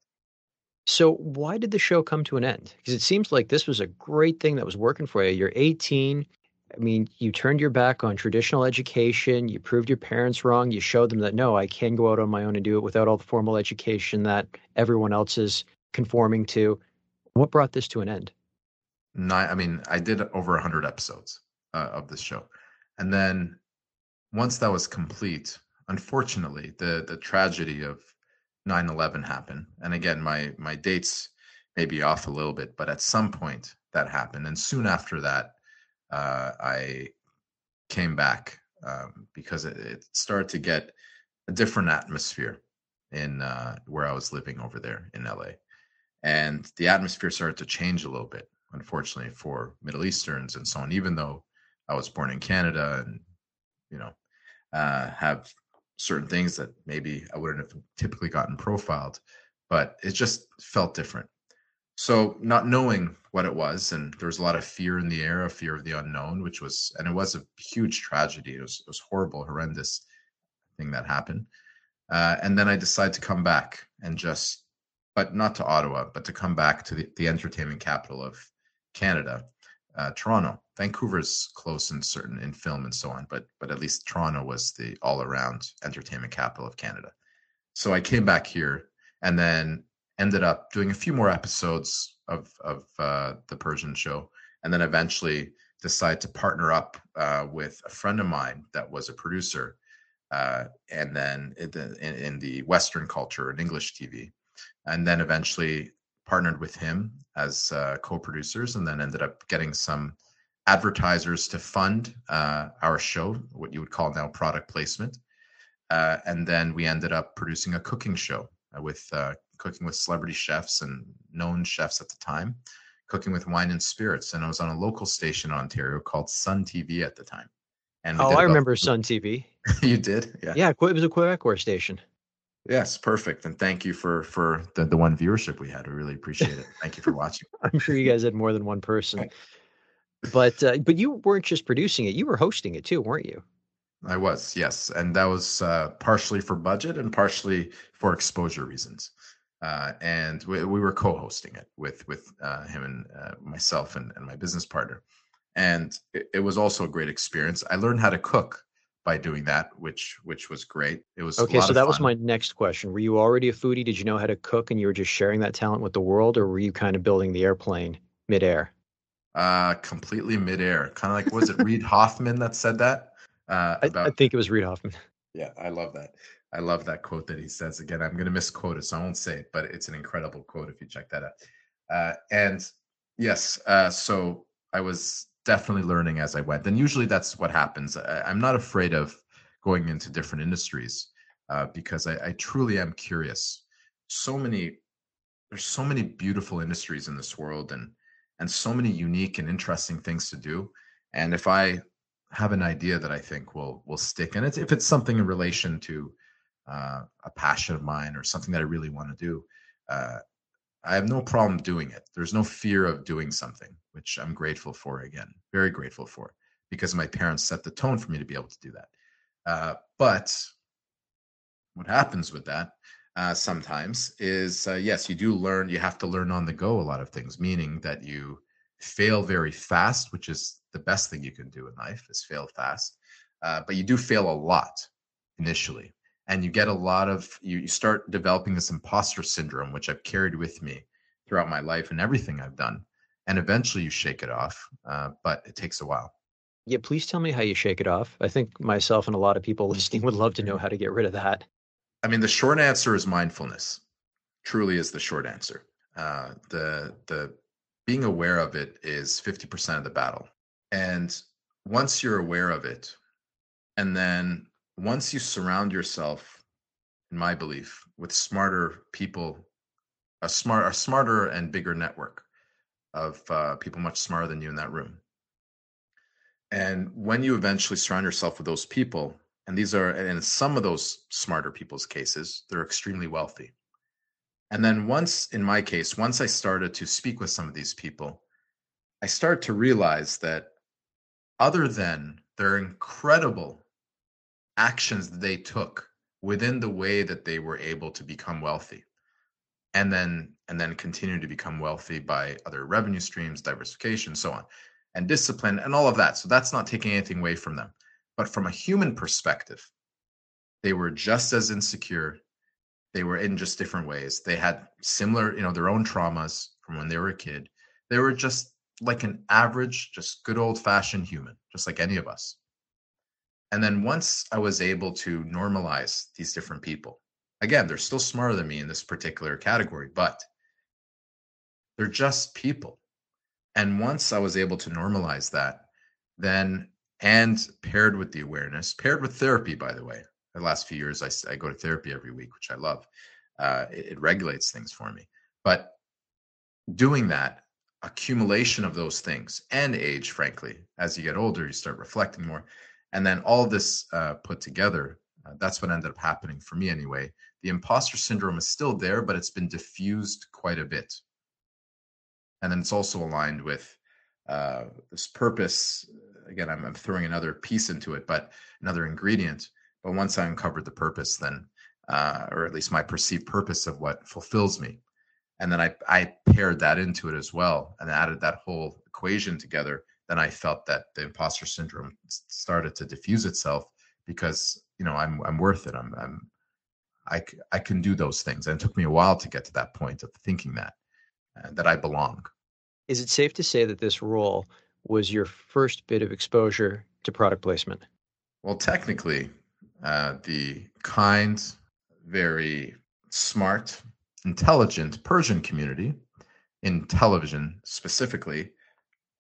So why did the show come to an end? Because it seems like this was a great thing that was working for you. You're 18. I mean, you turned your back on traditional education. You proved your parents wrong. You showed them that no, I can go out on my own and do it without all the formal education that everyone else is conforming to. What brought this to an end? Nine, I mean, I did over 100 episodes uh, of this show. And then once that was complete, unfortunately, the the tragedy of 9-11 happened and again my my dates may be off a little bit but at some point that happened and soon after that uh, i came back um, because it, it, started to get a different atmosphere in uh, where i was living over there in la and the atmosphere started to change a little bit unfortunately, for Middle Easterns and so on. Even though I was born in Canada and you know uh, have certain things that maybe I wouldn't have typically gotten profiled, but it just felt different. So not knowing what it was, and there was a lot of fear in the air, a fear of the unknown, which was, and it was a huge tragedy. It was, it was horrible, horrendous thing that happened. Uh, and then I decided to come back and just, but not to Ottawa, but to come back to the, the entertainment capital of Canada, uh, Toronto. Vancouver's close in certain in film and so on, but but at least Toronto was the all around entertainment capital of Canada. So I came back here and then ended up doing a few more episodes of of uh, the Persian show, and then eventually decided to partner up uh, with a friend of mine that was a producer, uh, and then in the, in, in the Western culture and English TV, and then eventually partnered with him as uh, co-producers, and then ended up getting some advertisers to fund uh, our show, what you would call now product placement. Uh, and then we ended up producing a cooking show with uh, cooking with celebrity chefs and known chefs at the time, cooking with wine and spirits. And I was on a local station in Ontario called Sun TV at the time. And oh, I remember *laughs* Sun TV. you did, yeah. Yeah, it was a Quebecois station. Yes, perfect. And thank you for for the, the one viewership we had. We really appreciate it. Thank you for watching. *laughs* I'm sure you guys had more than one person. But uh, but you weren't just producing it; you were hosting it too, weren't you? I was, yes, and that was uh, partially for budget and partially for exposure reasons. Uh, and we, we, were co-hosting it with with uh, him and uh, myself and, and, my business partner, and it, it, was also a great experience. I learned how to cook by doing that, which which was great. It was okay. So that fun. was my next question. Were you already a foodie? Did you know how to cook, and you were just sharing that talent with the world, or were you kind of building the airplane midair? Uh, completely midair. Kind of like was it Reid Hoffman that said that? Uh, about, I, I, think it was Reid Hoffman. *laughs* Yeah, I love that. I love that quote that he says. Again, I'm going to misquote it, so I won't say it, but it's an incredible quote if you check that out. Uh, and yes, uh, so I was definitely learning as I went, and usually that's what happens. I, am not afraid of going into different industries uh, because I, I truly am curious. So many, there's so many beautiful industries in this world, and and so many unique and interesting things to do. And if I have an idea that I think will will stick, and it's if it's something in relation to uh, a passion of mine or something that I really want to do, uh, I have no problem doing it. There's no fear of doing something, which I'm grateful for. Again, very grateful for, because my parents set the tone for me to be able to do that. Uh, but what happens with that uh, sometimes is uh, yes, you do learn. You have to learn on the go a lot of things, meaning that you fail very fast, which is the best thing you can do in life is fail fast. Uh, but you do fail a lot initially, and you get a lot of you, you start developing this imposter syndrome, which I've carried with me throughout my life and everything I've done. And eventually, you shake it off, uh, but it takes a while. Yeah, please tell me how you shake it off. I think myself and a lot of people *laughs* listening would love to know how to get rid of that. I mean, the short answer is mindfulness. Truly, is the short answer. Uh, the the being aware of it is fifty percent of the battle, and once you're aware of it, and then once you surround yourself, in my belief, with smarter people, a smart, a smarter and bigger network of uh, people much smarter than you in that room. And when you eventually surround yourself with those people, and these are in some of those smarter people's cases they're extremely wealthy and then once in my case once i started to speak with some of these people i started to realize that other than their incredible actions that they took within the way that they were able to become wealthy and then and then continue to become wealthy by other revenue streams diversification so on and discipline and all of that so that's not taking anything away from them but from a human perspective, they were just as insecure. They were in just different ways. They had similar, you know, their own traumas from when they were a kid. They were just like an average, just good old fashioned human, just like any of us. And then once I was able to normalize these different people, again, they're still smarter than me in this particular category, but they're just people. And once I was able to normalize that, then and paired with the awareness, paired with therapy, by the way. The last few years, I, I go to therapy every week, which I love. Uh, it, it regulates things for me. But doing that, accumulation of those things and age, frankly, as you get older, you start reflecting more. And then all this uh, put together, uh, that's what ended up happening for me anyway. The imposter syndrome is still there, but it's been diffused quite a bit. And then it's also aligned with uh, this purpose. Again, I'm, I'm throwing another piece into it, but another ingredient. But once I uncovered the purpose, then, uh, or at least my perceived purpose of what fulfills me, and then I, I paired that into it as well and added that whole equation together, then I felt that the imposter syndrome started to diffuse itself because you know I'm I'm worth it. I'm I'm I I can do those things, and it took me a while to get to that point of thinking that uh, that I belong. Is it safe to say that this role was your first bit of exposure to product placement? Well, technically, uh, the kind, very smart, intelligent Persian community in television specifically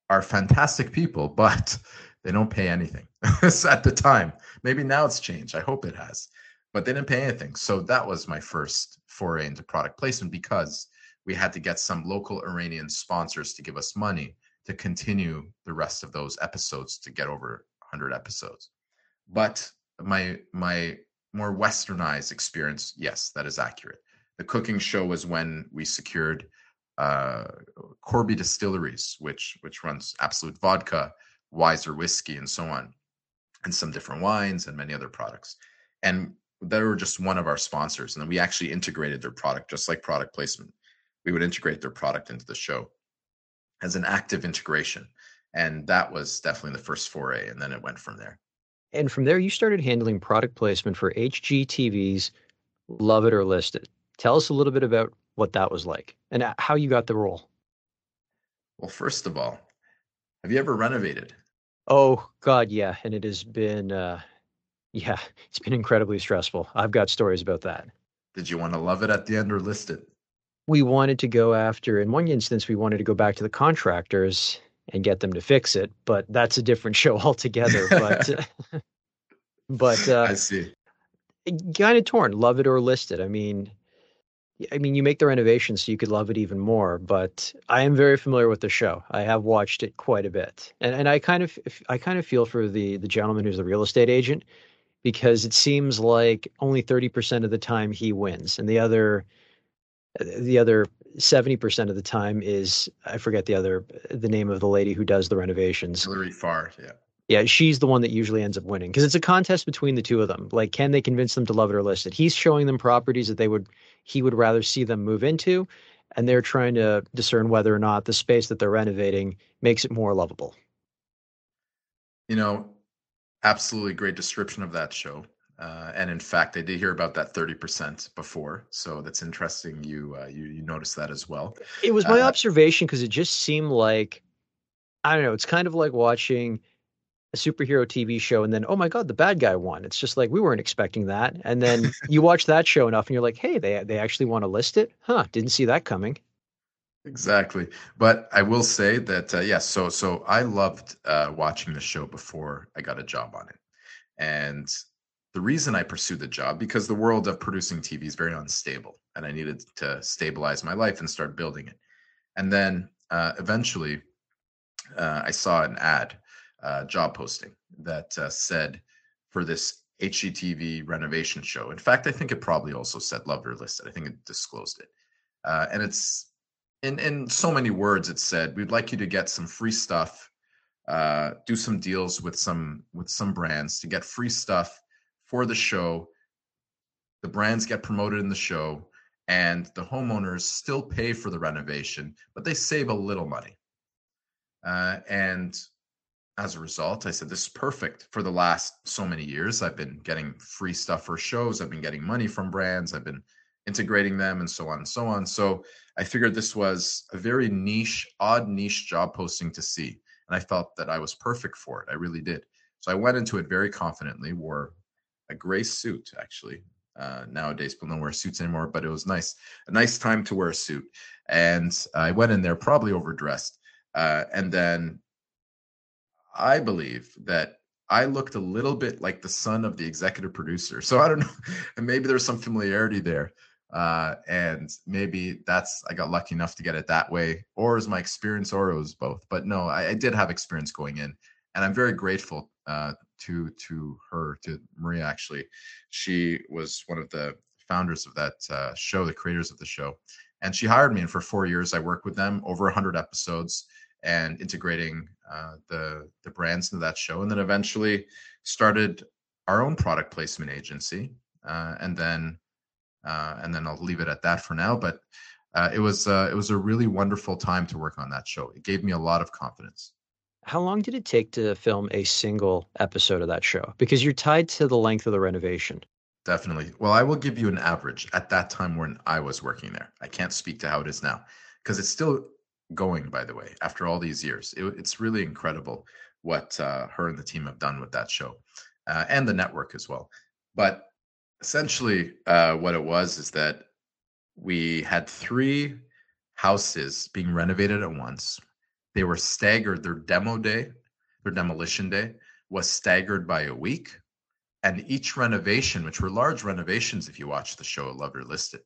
are fantastic people, *laughs* but they don't pay anything *laughs* at the time. Maybe now it's changed. I hope it has, but they didn't pay anything. So that was my first foray into product placement because we had to get some local Iranian sponsors to give us money to continue the rest of those episodes to get over 100 episodes. But my my more westernized experience, yes, that is accurate. The cooking show was when we secured uh, Corby Distilleries, which which runs Absolut Vodka, Wiser Whiskey, and so on, and some different wines and many other products. And they were just one of our sponsors. And then we actually integrated their product, just like product placement we would integrate their product into the show as an active integration. And that was definitely the first foray. And then it went from there. And from there, you started handling product placement for HGTV's Love It or List It. Tell us a little bit about what that was like and uh, how you got the role. Well, first of all, have you ever renovated? Oh, God, yeah. And it has been, uh, yeah, *laughs* it's been incredibly stressful. I've got stories about that. Did you want to love it at the end or list it? we wanted to go after, in one instance, we wanted to go back to the contractors and get them to fix it, but that's a different *laughs* show altogether. But, *laughs* but uh, I see. Kind of torn, love it or list it. I mean, I mean, you make the renovation so you could love it even more. But I am very familiar with the show. I have watched it quite a bit, and and I kind of I kind of feel for the the gentleman who's the real estate agent because it seems like only thirty percent of the time he wins, and the other the other 70% of the time is I forget the other the name of the lady who does the renovations. Hilary Farr, yeah. Yeah, she's the one that usually ends up winning because it's a contest between the two of them. Like, can they convince them to love it or list it? He's showing them properties that they would he would rather see them move into, and they're trying to discern whether or not the space that they're renovating makes it more lovable. You know, absolutely great description of that show. Uh, and in fact, I did hear about that 30% before. So that's interesting. You, uh, you, you noticed that as well. It was my uh, observation because it just seemed like, I don't know, it's kind of like watching a superhero TV show and then, oh my God, the bad guy won. It's just like, we weren't expecting that. And then *laughs* you watch that show enough and you're like, hey, they, they actually want to list it? Huh, didn't see that coming. Exactly. But I will say that, uh, yes, yeah, so, so I loved uh, watching the show before I got a job on it. And the reason I pursued the job because the world of producing TV is very unstable, and I needed to stabilize my life and start building it. And then uh, eventually, uh, I saw an ad, uh, job posting that uh, said for this HGTV renovation show. In fact, I think it probably also said loved or listed. I think it disclosed it, uh, and it's in in so many words. It said we'd like you to get some free stuff, uh, do some deals with some with some brands to get free stuff for the show. The brands get promoted in the show, and the homeowners still pay for the renovation, but they save a little money. Uh, and as a result, I said, This is perfect. For the last so many years, I've been getting free stuff for shows, I've been getting money from brands, I've been integrating them, and so on and so on. So I figured this was a very niche, odd niche job posting to see. And I felt that I was perfect for it. I really did. So I went into it very confidently, wore a gray suit actually. Uh, nowadays, people don't wear suits anymore, but it was nice, a nice time to wear a suit. And I went in there probably overdressed. Uh, and then I believe that I looked a little bit like the son of the executive producer. So I don't know, *laughs* and maybe there's some familiarity there. Uh, and maybe that's I got lucky enough to get it that way, or is my experience, or it was both. But no, I, I did have experience going in, and I'm very grateful uh, to to her, to Maria. Actually, she was one of the founders of that uh, show, the creators of the show, and she hired me. And for four years, I worked with them over 100 episodes and integrating uh, the the brands into that show, and then eventually started our own product placement agency, uh, and then uh, and then I'll leave it at that for now. But uh, it was uh, it was a really wonderful time to work on that show. It gave me a lot of confidence. How long did it take to film a single episode of that show? Because you're tied to the length of the renovation. Definitely. Well, I will give you an average at that time when I was working there. I can't speak to how it is now because it's still going, by the way, after all these years. It, it's really incredible what uh, her and the team have done with that show uh, and the network as well. But essentially, uh, what it was is that we had three houses being renovated at once they were staggered. Their demo day, their demolition day, was staggered by a week. And each renovation, which were large renovations, if you watch the show, Love It or List It,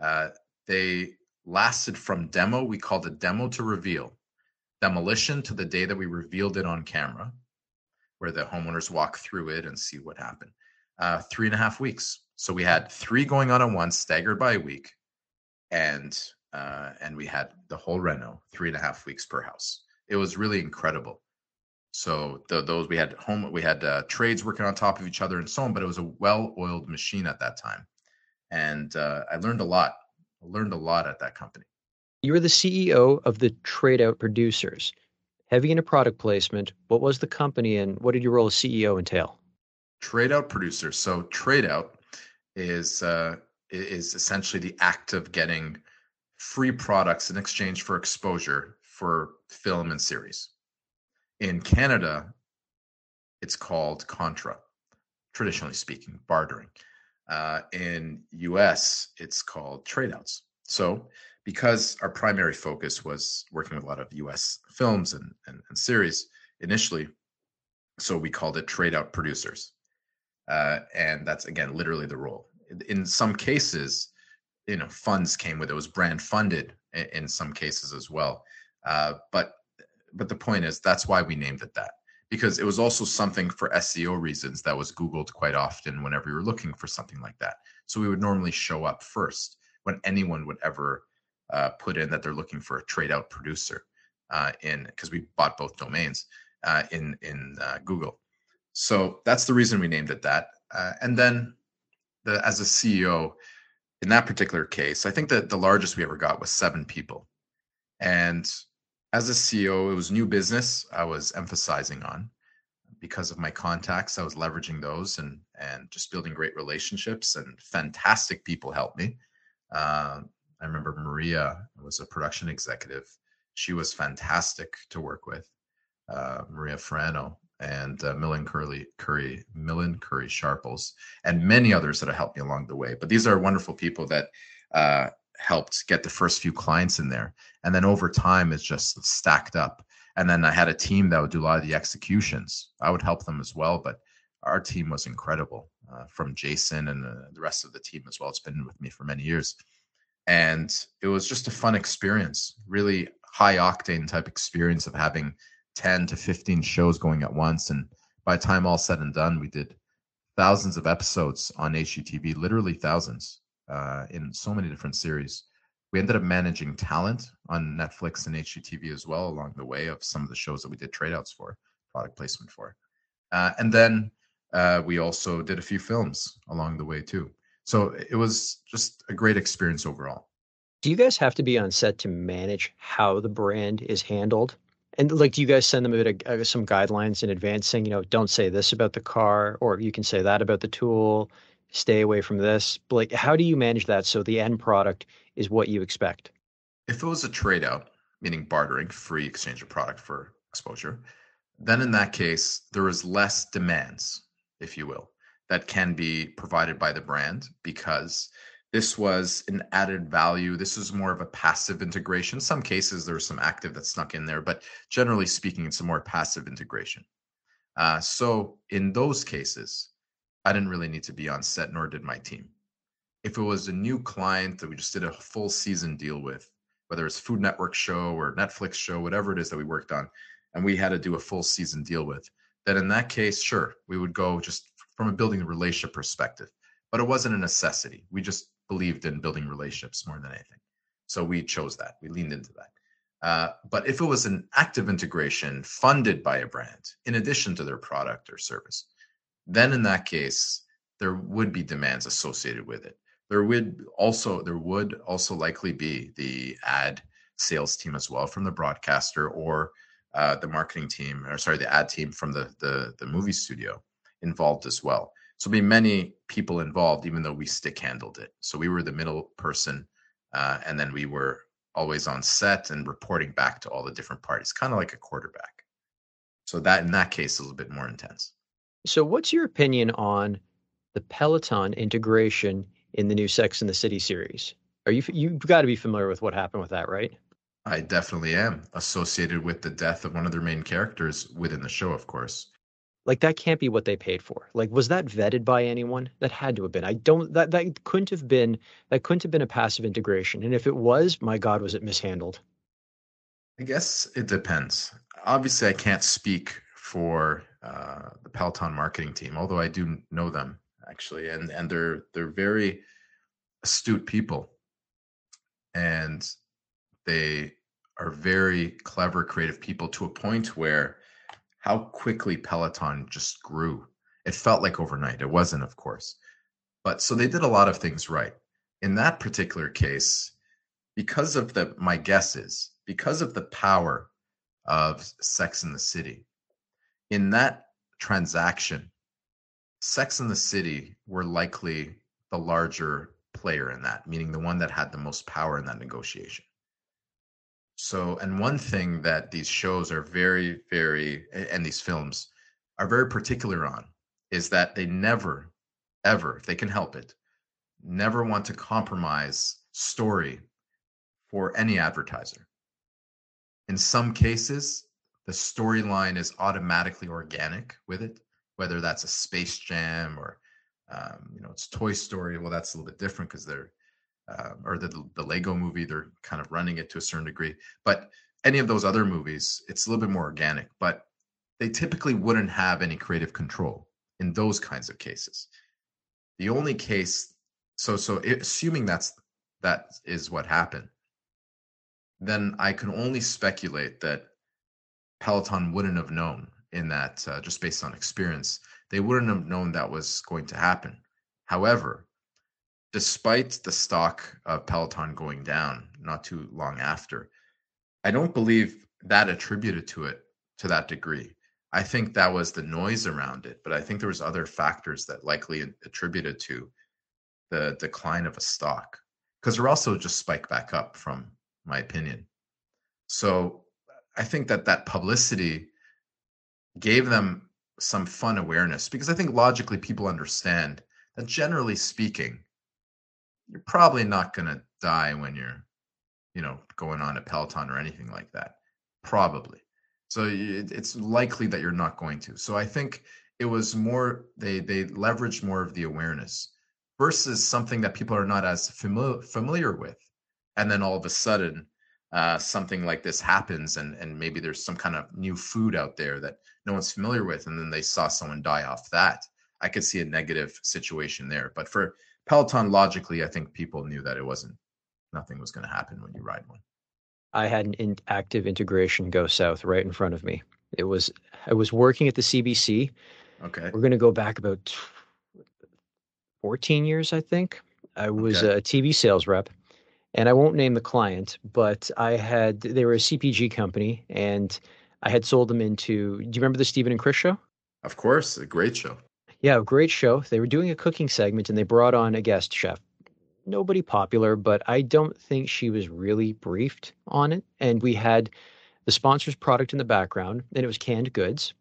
uh, they lasted from demo, we called it demo to reveal, demolition to the day that we revealed it on camera, where the homeowners walk through it and see what happened. Uh, three and a half weeks. So we had three going on at once, staggered by a week. And uh, and we had the whole reno three and a half weeks per house. It was really incredible. So the, those we had home, we had uh, trades working on top of each other and so on. But it was a well-oiled machine at that time, and uh, I learned a lot. I learned a lot at that company. You were the CEO of the Trade Out Producers. Heavy into product placement. What was the company, and what did your role as CEO entail? Trade Out Producers. So Trade Out is uh, is essentially the act of getting free products in exchange for exposure for film and series. In Canada, it's called contra, traditionally speaking, bartering. Uh, in US, it's called tradeouts. So, because our primary focus was working with a lot of US films and, and, and series initially, so we called it trade out producers. Uh, and that's again literally the role. In some cases, you know funds came with it. it was brand funded in, in some cases as well uh, but but the point is that's why we named it that because it was also something for SEO reasons that was Googled quite often whenever you were looking for something like that. So we would normally show up first when anyone would ever uh, put in that they're looking for a trade out producer uh, in because we bought both domains uh, in in uh, Google. So that's the reason we named it that. Uh, and then the, as a CEO, in that particular case, I think that the largest we ever got was seven people. And as a CEO, it was new business I was emphasizing on because of my contacts. I was leveraging those and and just building great relationships and fantastic people helped me. Uh, I remember Maria was a production executive. She was fantastic to work with. Uh, Maria Frano, and uh, Millen Curry, Curry, Millen Curry Sharples, and many others that have helped me along the way. But these are wonderful people that uh, helped get the first few clients in there, and then over time it's just stacked up. And then I had a team that would do a lot of the executions. I would help them as well, but our team was incredible. Uh, from Jason and uh, the rest of the team as well. It's been with me for many years, and it was just a fun experience. Really high octane type experience of having 10 to 15 shows going at once. And by the time all said and done, we did thousands of episodes on HGTV, literally thousands uh, in so many different series. We ended up managing talent on Netflix and HGTV as well along the way of some of the shows that we did trade outs for, product placement for. Uh, and then uh, we also did a few films along the way too. So it was just a great experience overall. Do you guys have to be on set to manage how the brand is handled? And like, do you guys send them a bit of uh, some guidelines in advance saying, you know, don't say this about the car, or you can say that about the tool, stay away from this? Like, how do you manage that so the end product is what you expect? If it was a trade out, meaning bartering, free exchange of product for exposure, then in that case, there is less demands, if you will, that can be provided by the brand because this was an added value. This is more of a passive integration. In some cases, there's some active that snuck in there, but generally speaking, it's a more passive integration. Uh, so in those cases, I didn't really need to be on set, nor did my team. if it was a new client that we just did a full season deal with, whether it's Food Network show or Netflix show, whatever it is that we worked on, and we had to do a full season deal with, then in that case, sure, we would go just from a building relationship perspective. But it wasn't a necessity. We just believed in building relationships more than anything. So we chose that. We leaned into that. Uh, but if it was an active integration funded by a brand in addition to their product or service, then in that case, there would be demands associated with it. There would also there would also likely be the ad sales team as well from the broadcaster or uh, the marketing team or sorry the ad team from the, the the movie studio involved as well. So be many people involved, even though we stick handled it. So we were the middle person, uh, and then we were always on set and reporting back to all the different parties, kind of like a quarterback. So that in that case is a little bit more intense. So what's your opinion on the Peloton integration in the new Sex and the City series? Are you you've got to be familiar with what happened with that, right? I definitely am associated with the death of one of their main characters within the show, of course. Like that can't be what they paid for. Like was that vetted by anyone? That had to have been. I don't that that couldn't have been that couldn't have been a passive integration. And if it was, my god, was it mishandled? I guess it depends. Obviously, I can't speak for uh, the Peloton marketing team, although I do know them actually, and and they're they're very astute people, and they are very clever, creative people to a point where how quickly Peloton just grew. It felt like overnight. It wasn't, of course, but so they did a lot of things right. In that particular case, because of the my guess is because of the power of Sex in the City, in that transaction, Sex and the City were likely the larger player in that, meaning the one that had the most power in that negotiation. So, and one thing that these shows are very, very, and these films are very particular on is that they never, ever, if they can help it, never want to compromise story for any advertiser. In some cases, the storyline is automatically organic with it, whether that's a Space Jam or um, you know it's Toy Story. Well, that's a little bit different because they're uh, or the the Lego Movie. They're kind of running it to a certain degree, but any of those other movies, it's a little bit more organic. But they typically wouldn't have any creative control in those kinds of cases. The only case, so so assuming that's that is what happened, then I can only speculate that Peloton wouldn't have known in that uh, just based on experience. They wouldn't have known that was going to happen. However, despite the stock of Peloton going down not too long after, I don't believe that attributed to it to that degree. I think that was the noise around it, but I think there was other factors that likely attributed to the decline of a stock because they're also just spiked back up from my opinion. So I think that that publicity gave them some fun awareness because I think logically people understand that generally speaking, you're probably not going to die when you're, you know, going on a Peloton or anything like that. Probably. So it's likely that you're not going to. So I think it was more they they leveraged more of the awareness versus something that people are not as familiar familiar with, and then all of a sudden uh, something like this happens and and maybe there's some kind of new food out there that no one's familiar with and then they saw someone die off that. I could see a negative situation there. But for peloton logically i think people knew that it wasn't nothing was going to happen when you ride one. I had an in- active integration go south right in front of me. It was i was working at the cbc okay. We're going to go back about 14 years i think. I was okay. a tv sales rep and I won't name the client, but I had they were a CPG company, and I had sold them into. Do you remember the Steven and Chris show? Of course, a great show. Yeah, a great show. They were doing a cooking segment, and they brought on a guest chef. Nobody popular, but I don't think she was really briefed on it. And we had the sponsor's product in the background, and it was canned goods,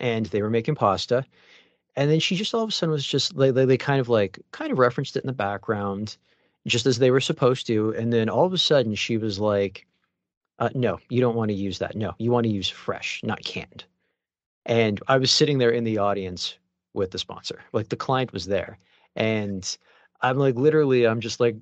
and they were making pasta. And then she just all of a sudden was just they, they, they kind of like kind of referenced it in the background just as they were supposed to. And then all of a sudden she was like, uh, no, you don't want to use that. No, you want to use fresh, not canned. And I was sitting there in the audience with the sponsor, like the client was there. And I'm like literally, I'm just like,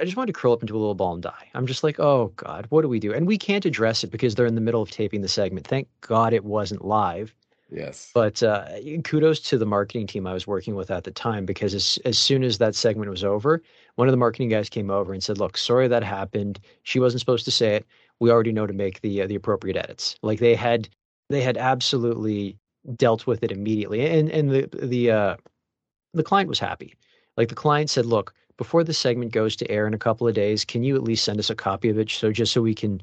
I just wanted to curl up into a little ball and die. I'm just like, oh God, what do we do? And we can't address it because they're in the middle of taping the segment. Thank God it wasn't live. Yes. But uh, kudos to the marketing team I was working with at the time because as, as soon as that segment was over, one of the marketing guys came over and said, "Look, sorry that happened. She wasn't supposed to say it. We already know to make the uh, the appropriate edits." Like they had they had absolutely dealt with it immediately, and and the the uh, the client was happy. Like the client said, "Look, before the segment goes to air in a couple of days, can you at least send us a copy of it so just so we can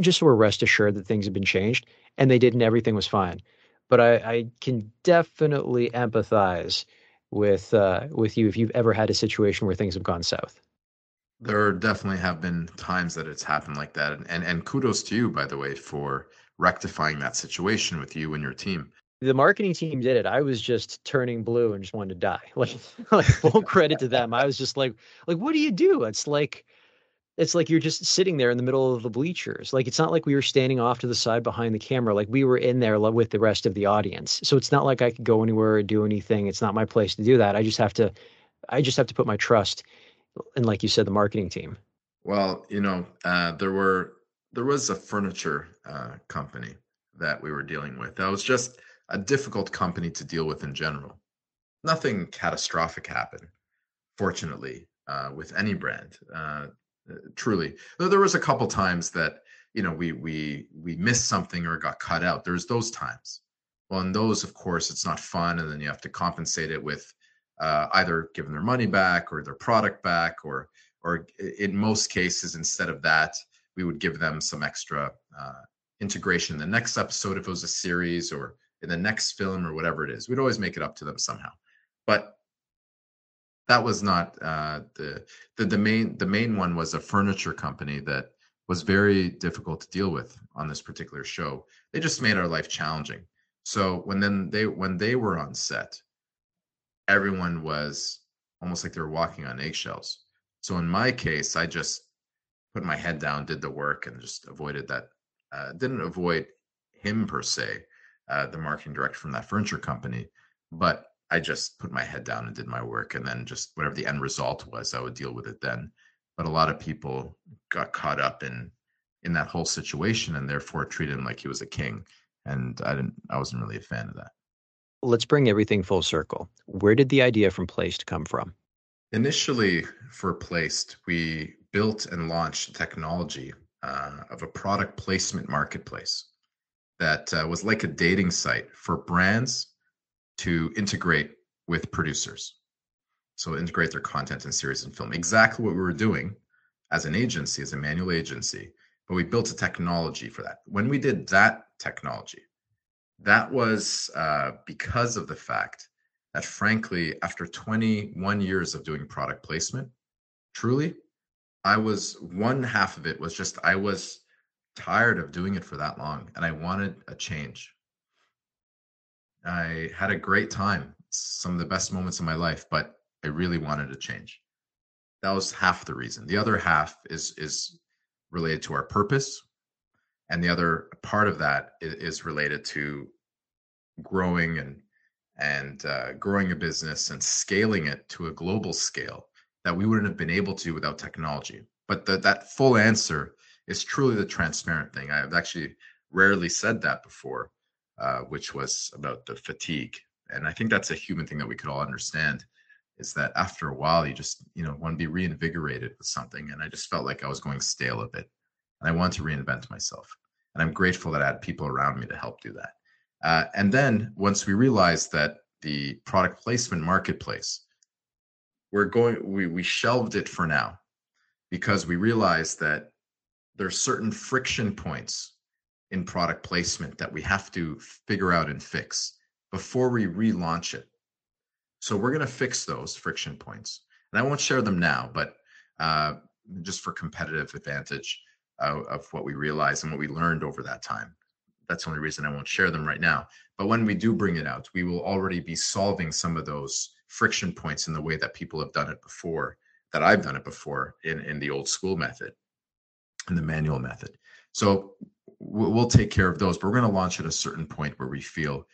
just so we're rest assured that things have been changed?" And they did, and everything was fine but I, I can definitely empathize with uh, with you if you've ever had a situation where things have gone south. There definitely have been times that it's happened like that, and and, and kudos to you, by the way, for rectifying that situation with you and your team. The marketing team did it. I was just turning blue and just wanted to die. *laughs* Like, like full credit to them. I was just like, like, what do you do? It's like it's like you're just sitting there in the middle of the bleachers. Like it's not like we were standing off to the side behind the camera. Like we were in there with the rest of the audience. So it's not like I could go anywhere or do anything. It's not my place to do that. I just have to, I just have to put my trust in, like you said, the marketing team. Well, you know, uh, there were there was a furniture uh, company that we were dealing with. That was just a difficult company to deal with in general. Nothing catastrophic happened, fortunately, uh, with any brand. Uh, uh, truly. Though there was a couple times that you know we we we missed something or got cut out. There's those times. Well in those of course it's not fun and then you have to compensate it with uh, either giving their money back or their product back or or in most cases instead of that we would give them some extra uh, integration in the next episode if it was a series or in the next film or whatever it is. We'd always make it up to them somehow. But that was not uh, the, the the main the main one was a furniture company that was very difficult to deal with on this particular show. They just made our life challenging. So when then they when they were on set, everyone was almost like they were walking on eggshells. So in my case, I just put my head down, did the work, and just avoided that. Uh, didn't avoid him per se, uh, the marketing director from that furniture company, but I just put my head down and did my work, and then just whatever the end result was, I would deal with it then. But a lot of people got caught up in in that whole situation, and therefore treated him like he was a king, and I didn't. I wasn't really a fan of that. Let's bring everything full circle. Where did the idea from Plaiced come from? Initially, for Plaiced, we built and launched technology uh, of a product placement marketplace that uh, was like a dating site for brands to integrate with producers. So integrate their content in series and film. Exactly what we were doing as an agency, as a manual agency, but we built a technology for that. When we did that technology, that was uh, because of the fact that, frankly, after 21 years of doing product placement, truly, I was one half of it was just I was tired of doing it for that long and I wanted a change. I had a great time, some of the best moments of my life, but I really wanted to change. That was half the reason. The other half is is related to our purpose, and the other part of that is, related to growing and and uh, growing a business and scaling it to a global scale that we wouldn't have been able to without technology. But the, that full answer is truly the transparent thing. I've actually rarely said that before uh, which was about the fatigue. And I think that's a human thing that we could all understand is that after a while, you just, you know, want to be reinvigorated with something. And I just felt like I was going stale a bit. And I wanted to reinvent myself. And I'm grateful that I had people around me to help do that. Uh, and then once we realized that the product placement marketplace, we're going, we, we shelved it for now because we realized that there are certain friction points in product placement that we have to figure out and fix before we relaunch it. So we're going to fix those friction points. And I won't share them now, but uh, just for competitive advantage uh, of what we realized and what we learned over that time. That's the only reason I won't share them right now. But when we do bring it out, we will already be solving some of those friction points in the way that people have done it before, that I've done it before in, in the old school method, in the manual method. So we'll take care of those, but we're going to launch at a certain point where we feel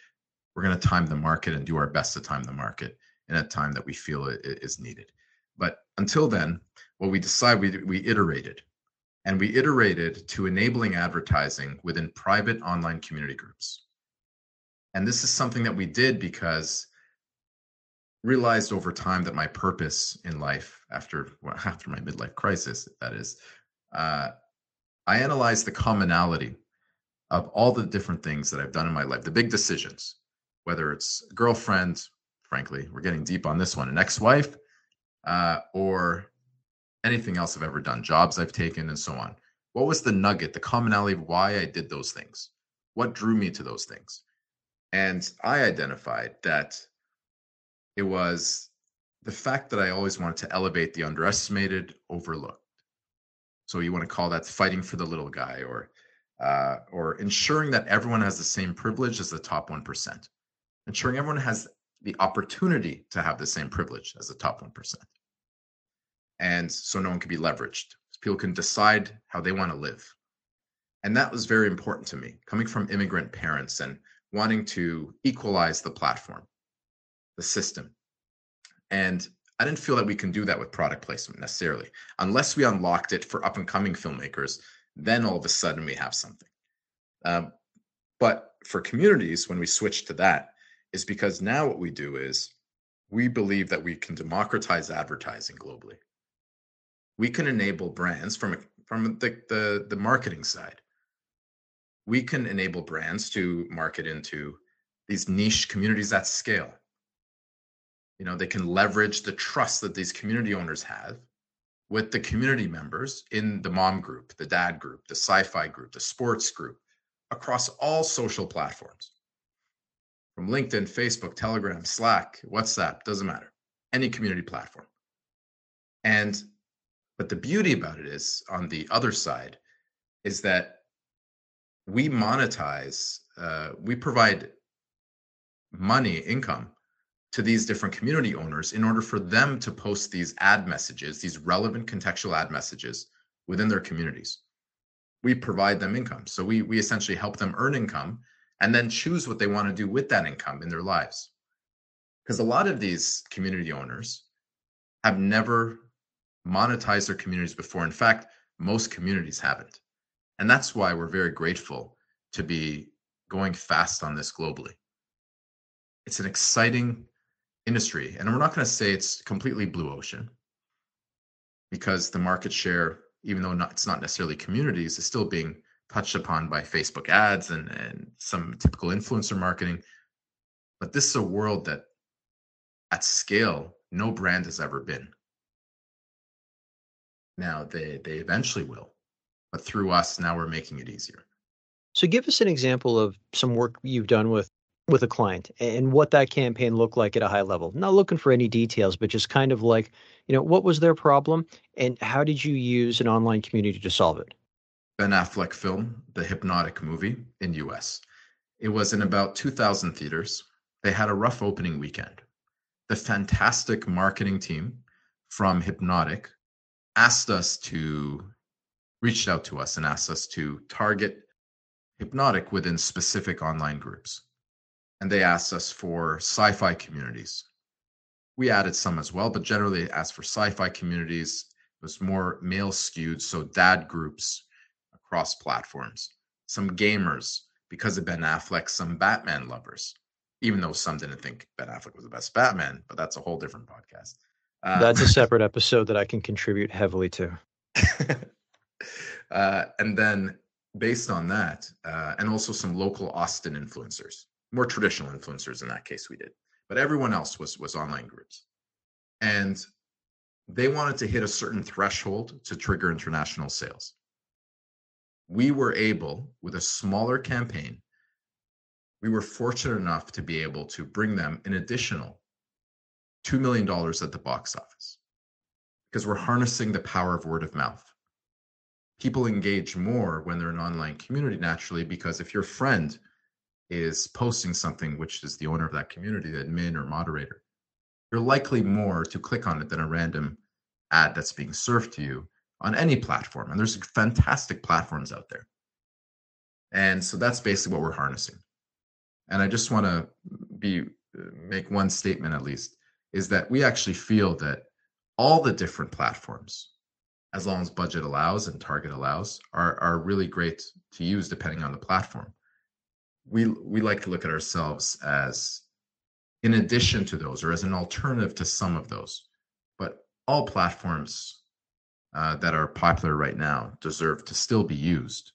we're going to time the market and do our best to time the market in a time that we feel it is needed. But until then, what we decided, we, we iterated. And we iterated to enabling advertising within private online community groups. And this is something that we did because realized over time that my purpose in life after *laughs* after my midlife crisis that is uh, i analyzed the commonality of all the different things that i've done in my life the big decisions whether it's girlfriend frankly we're getting deep on this one an ex-wife uh, or anything else i've ever done jobs i've taken and so on. What was the nugget the commonality of why i did those things? What drew me to those things? And i identified that it was the fact that I always wanted to elevate the underestimated, overlooked. So you want to call that fighting for the little guy, or uh, or ensuring that everyone has the same privilege as the top one percent, ensuring everyone has the opportunity to have the same privilege as the top one percent, and so no one can be leveraged. People can decide how they want to live, and that was very important to me. Coming from immigrant parents and wanting to equalize the platform the system. And I didn't feel that we can do that with product placement necessarily. Unless we unlocked it for up and coming filmmakers, then all of a sudden we have something. Um, but for communities, when we switch to that, is because now what we do is we believe that we can democratize advertising globally. We can enable brands from from the, the, the marketing side. We can enable brands to market into these niche communities at scale you know they can leverage the trust that these community owners have with the community members in the mom group the dad group the sci-fi group the sports group across all social platforms. From linkedin facebook telegram slack whatsapp doesn't matter. Any community platform. And but the beauty about it is on the other side is that we monetize uh, we provide money income to these different community owners in order for them to post these ad messages, these relevant contextual ad messages within their communities. We provide them income. So we, we essentially help them earn income and then choose what they want to do with that income in their lives. Because a lot of these community owners have never monetized their communities before. In fact, most communities haven't. And that's why we're very grateful to be going fast on this globally. It's an exciting industry. And we're not going to say it's completely blue ocean because the market share, even though not, it's not necessarily communities, is still being touched upon by Facebook ads and, and some typical influencer marketing. But this is a world that at scale, no brand has ever been. Now they they eventually will, but through us, now we're making it easier. So give us an example of some work you've done with with a client and what that campaign looked like at a high level. Not looking for any details, but just kind of like, you know, what was their problem and how did you use an online community to solve it? Ben Affleck film, The Hypnotic movie in US. It was in about 2000 theaters. They had a rough opening weekend. The fantastic marketing team from Hypnotic asked us to reached out to us and asked us to target Hypnotic within specific online groups and they asked us for sci-fi communities. We added some as well, but generally asked for sci-fi communities. It was more male skewed, so dad groups across platforms. Some gamers, because of Ben Affleck, some Batman lovers, even though some didn't think Ben Affleck was the best Batman, but that's a whole different podcast. Uh, that's a *laughs* separate episode that I can contribute heavily to. *laughs* uh, and then based on that, uh, and also some local Austin influencers more traditional influencers in that case we did but everyone else was was online groups. And they wanted to hit a certain threshold to trigger international sales. We were able with a smaller campaign we were fortunate enough to be able to bring them an additional $2 million at the box office because we're harnessing the power of word of mouth. People engage more when they're an online community naturally because if your friend is posting something which is the owner of that community, the admin or moderator, you're likely more to click on it than a random ad that's being served to you on any platform. And there's fantastic platforms out there. And so that's basically what we're harnessing. And I just want to be make one statement at least is that we actually feel that all the different platforms, as long as budget allows and target allows, are are really great to use depending on the platform. We we like to look at ourselves as in addition to those or as an alternative to some of those. But all platforms uh, that are popular right now deserve to still be used,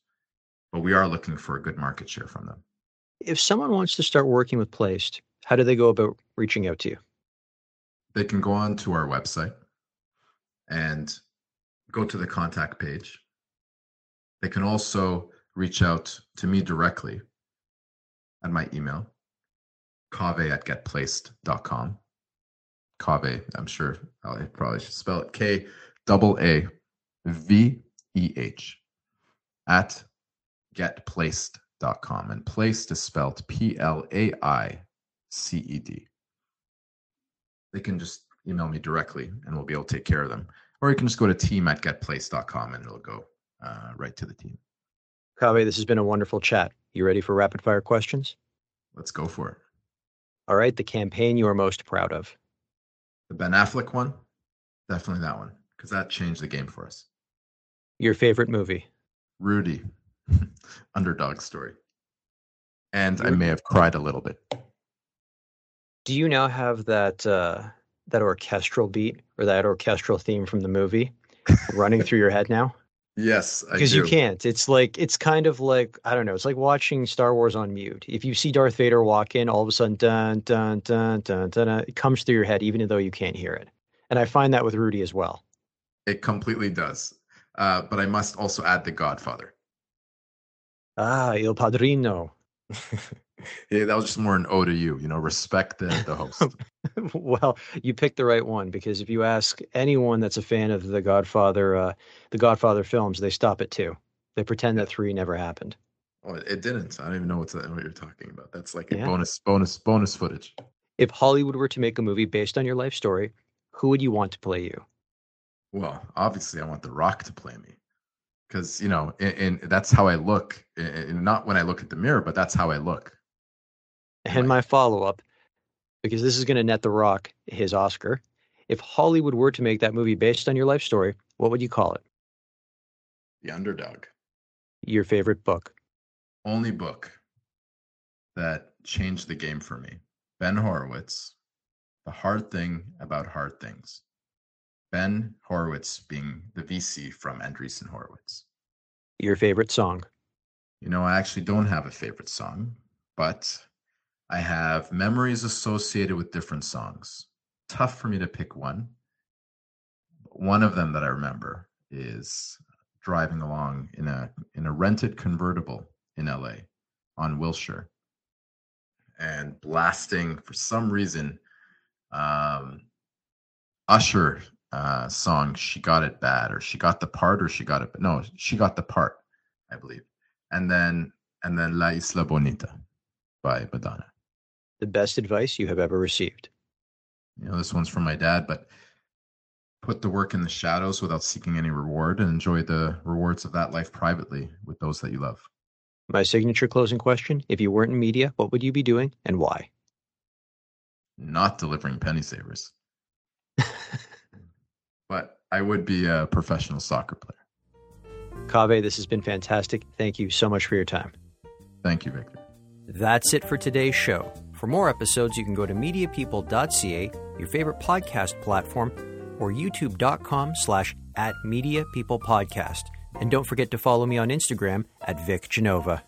but we are looking for a good market share from them. If someone wants to start working with Plaiced, how do they go about reaching out to you? They can go on to our website and go to the contact page. They can also reach out to me directly at my email, kaaveh at getplaiced.com. Kaaveh, I'm sure I probably should spell it K double A V E H at getplaiced.com. And Plaiced is spelled P L A I C E D. They can just email me directly and we'll be able to take care of them. Or you can just go to team at getplaiced.com and it'll go uh, right to the team. Kaaveh, this has been a wonderful chat. You ready for rapid fire questions? Let's go for it. All right, the campaign you are most proud of. The Ben Affleck one, definitely that one, because that changed the game for us. Your favorite movie? Rudy, *laughs* underdog story. And I may have cried a little bit. Do you now have that uh, that orchestral beat or that orchestral theme from the movie *laughs* running through your head now? Yes, because you can't. It's like it's kind of like I don't know. It's like watching Star Wars on mute. If you see Darth Vader walk in, all of a sudden, dun dun dun dun dun, dun it comes through your head, even though you can't hear it. And I find that with Rudy as well. It completely does. Uh, but I must also add the Godfather. Ah, Il Padrino. *laughs* yeah, that was just more an O to you. You know, respect the the host. *laughs* well, you picked the right one because if you ask anyone that's a fan of the Godfather, uh, the Godfather films, they stop at two. They pretend that three never happened. Oh, it didn't. I don't even know what's that, what you're talking about. That's like a yeah. bonus, bonus, bonus footage. If Hollywood were to make a movie based on your life story, who would you want to play you? Well, obviously, I want The Rock to play me because you know, and, that's how I look. And not when I look at the mirror, but that's how I look. And like, my follow up because this is going to net The Rock his Oscar. If Hollywood were to make that movie based on your life story, what would you call it? The Underdog. Your favorite book? Only book that changed the game for me. Ben Horowitz, The Hard Thing About Hard Things. Ben Horowitz being the VC from Andreessen Horowitz. Your favorite song? You know, I actually don't have a favorite song, but I have memories associated with different songs. Tough for me to pick one. One of them that I remember is driving along in a in a rented convertible in LA on Wilshire and blasting for some reason um, Usher uh, song "She Got It Bad" or "She Got the Part" or "She Got It." No, "She Got the Part," I believe. And then and then "La Isla Bonita" by Madonna the best advice you have ever received? You know, this one's from my dad, but put the work in the shadows without seeking any reward and enjoy the rewards of that life privately with those that you love. My signature closing question If you weren't in media, what would you be doing and why? Not delivering penny savers. *laughs* but I would be a professional soccer player. Kaaveh, this has been fantastic. Thank you so much for your time. Thank you, Victor. That's it for today's show. For more episodes, you can go to mediapeople.ca, your favorite podcast platform, or youtube.com slash at Media People Podcast. And don't forget to follow me on Instagram at Vic Genova.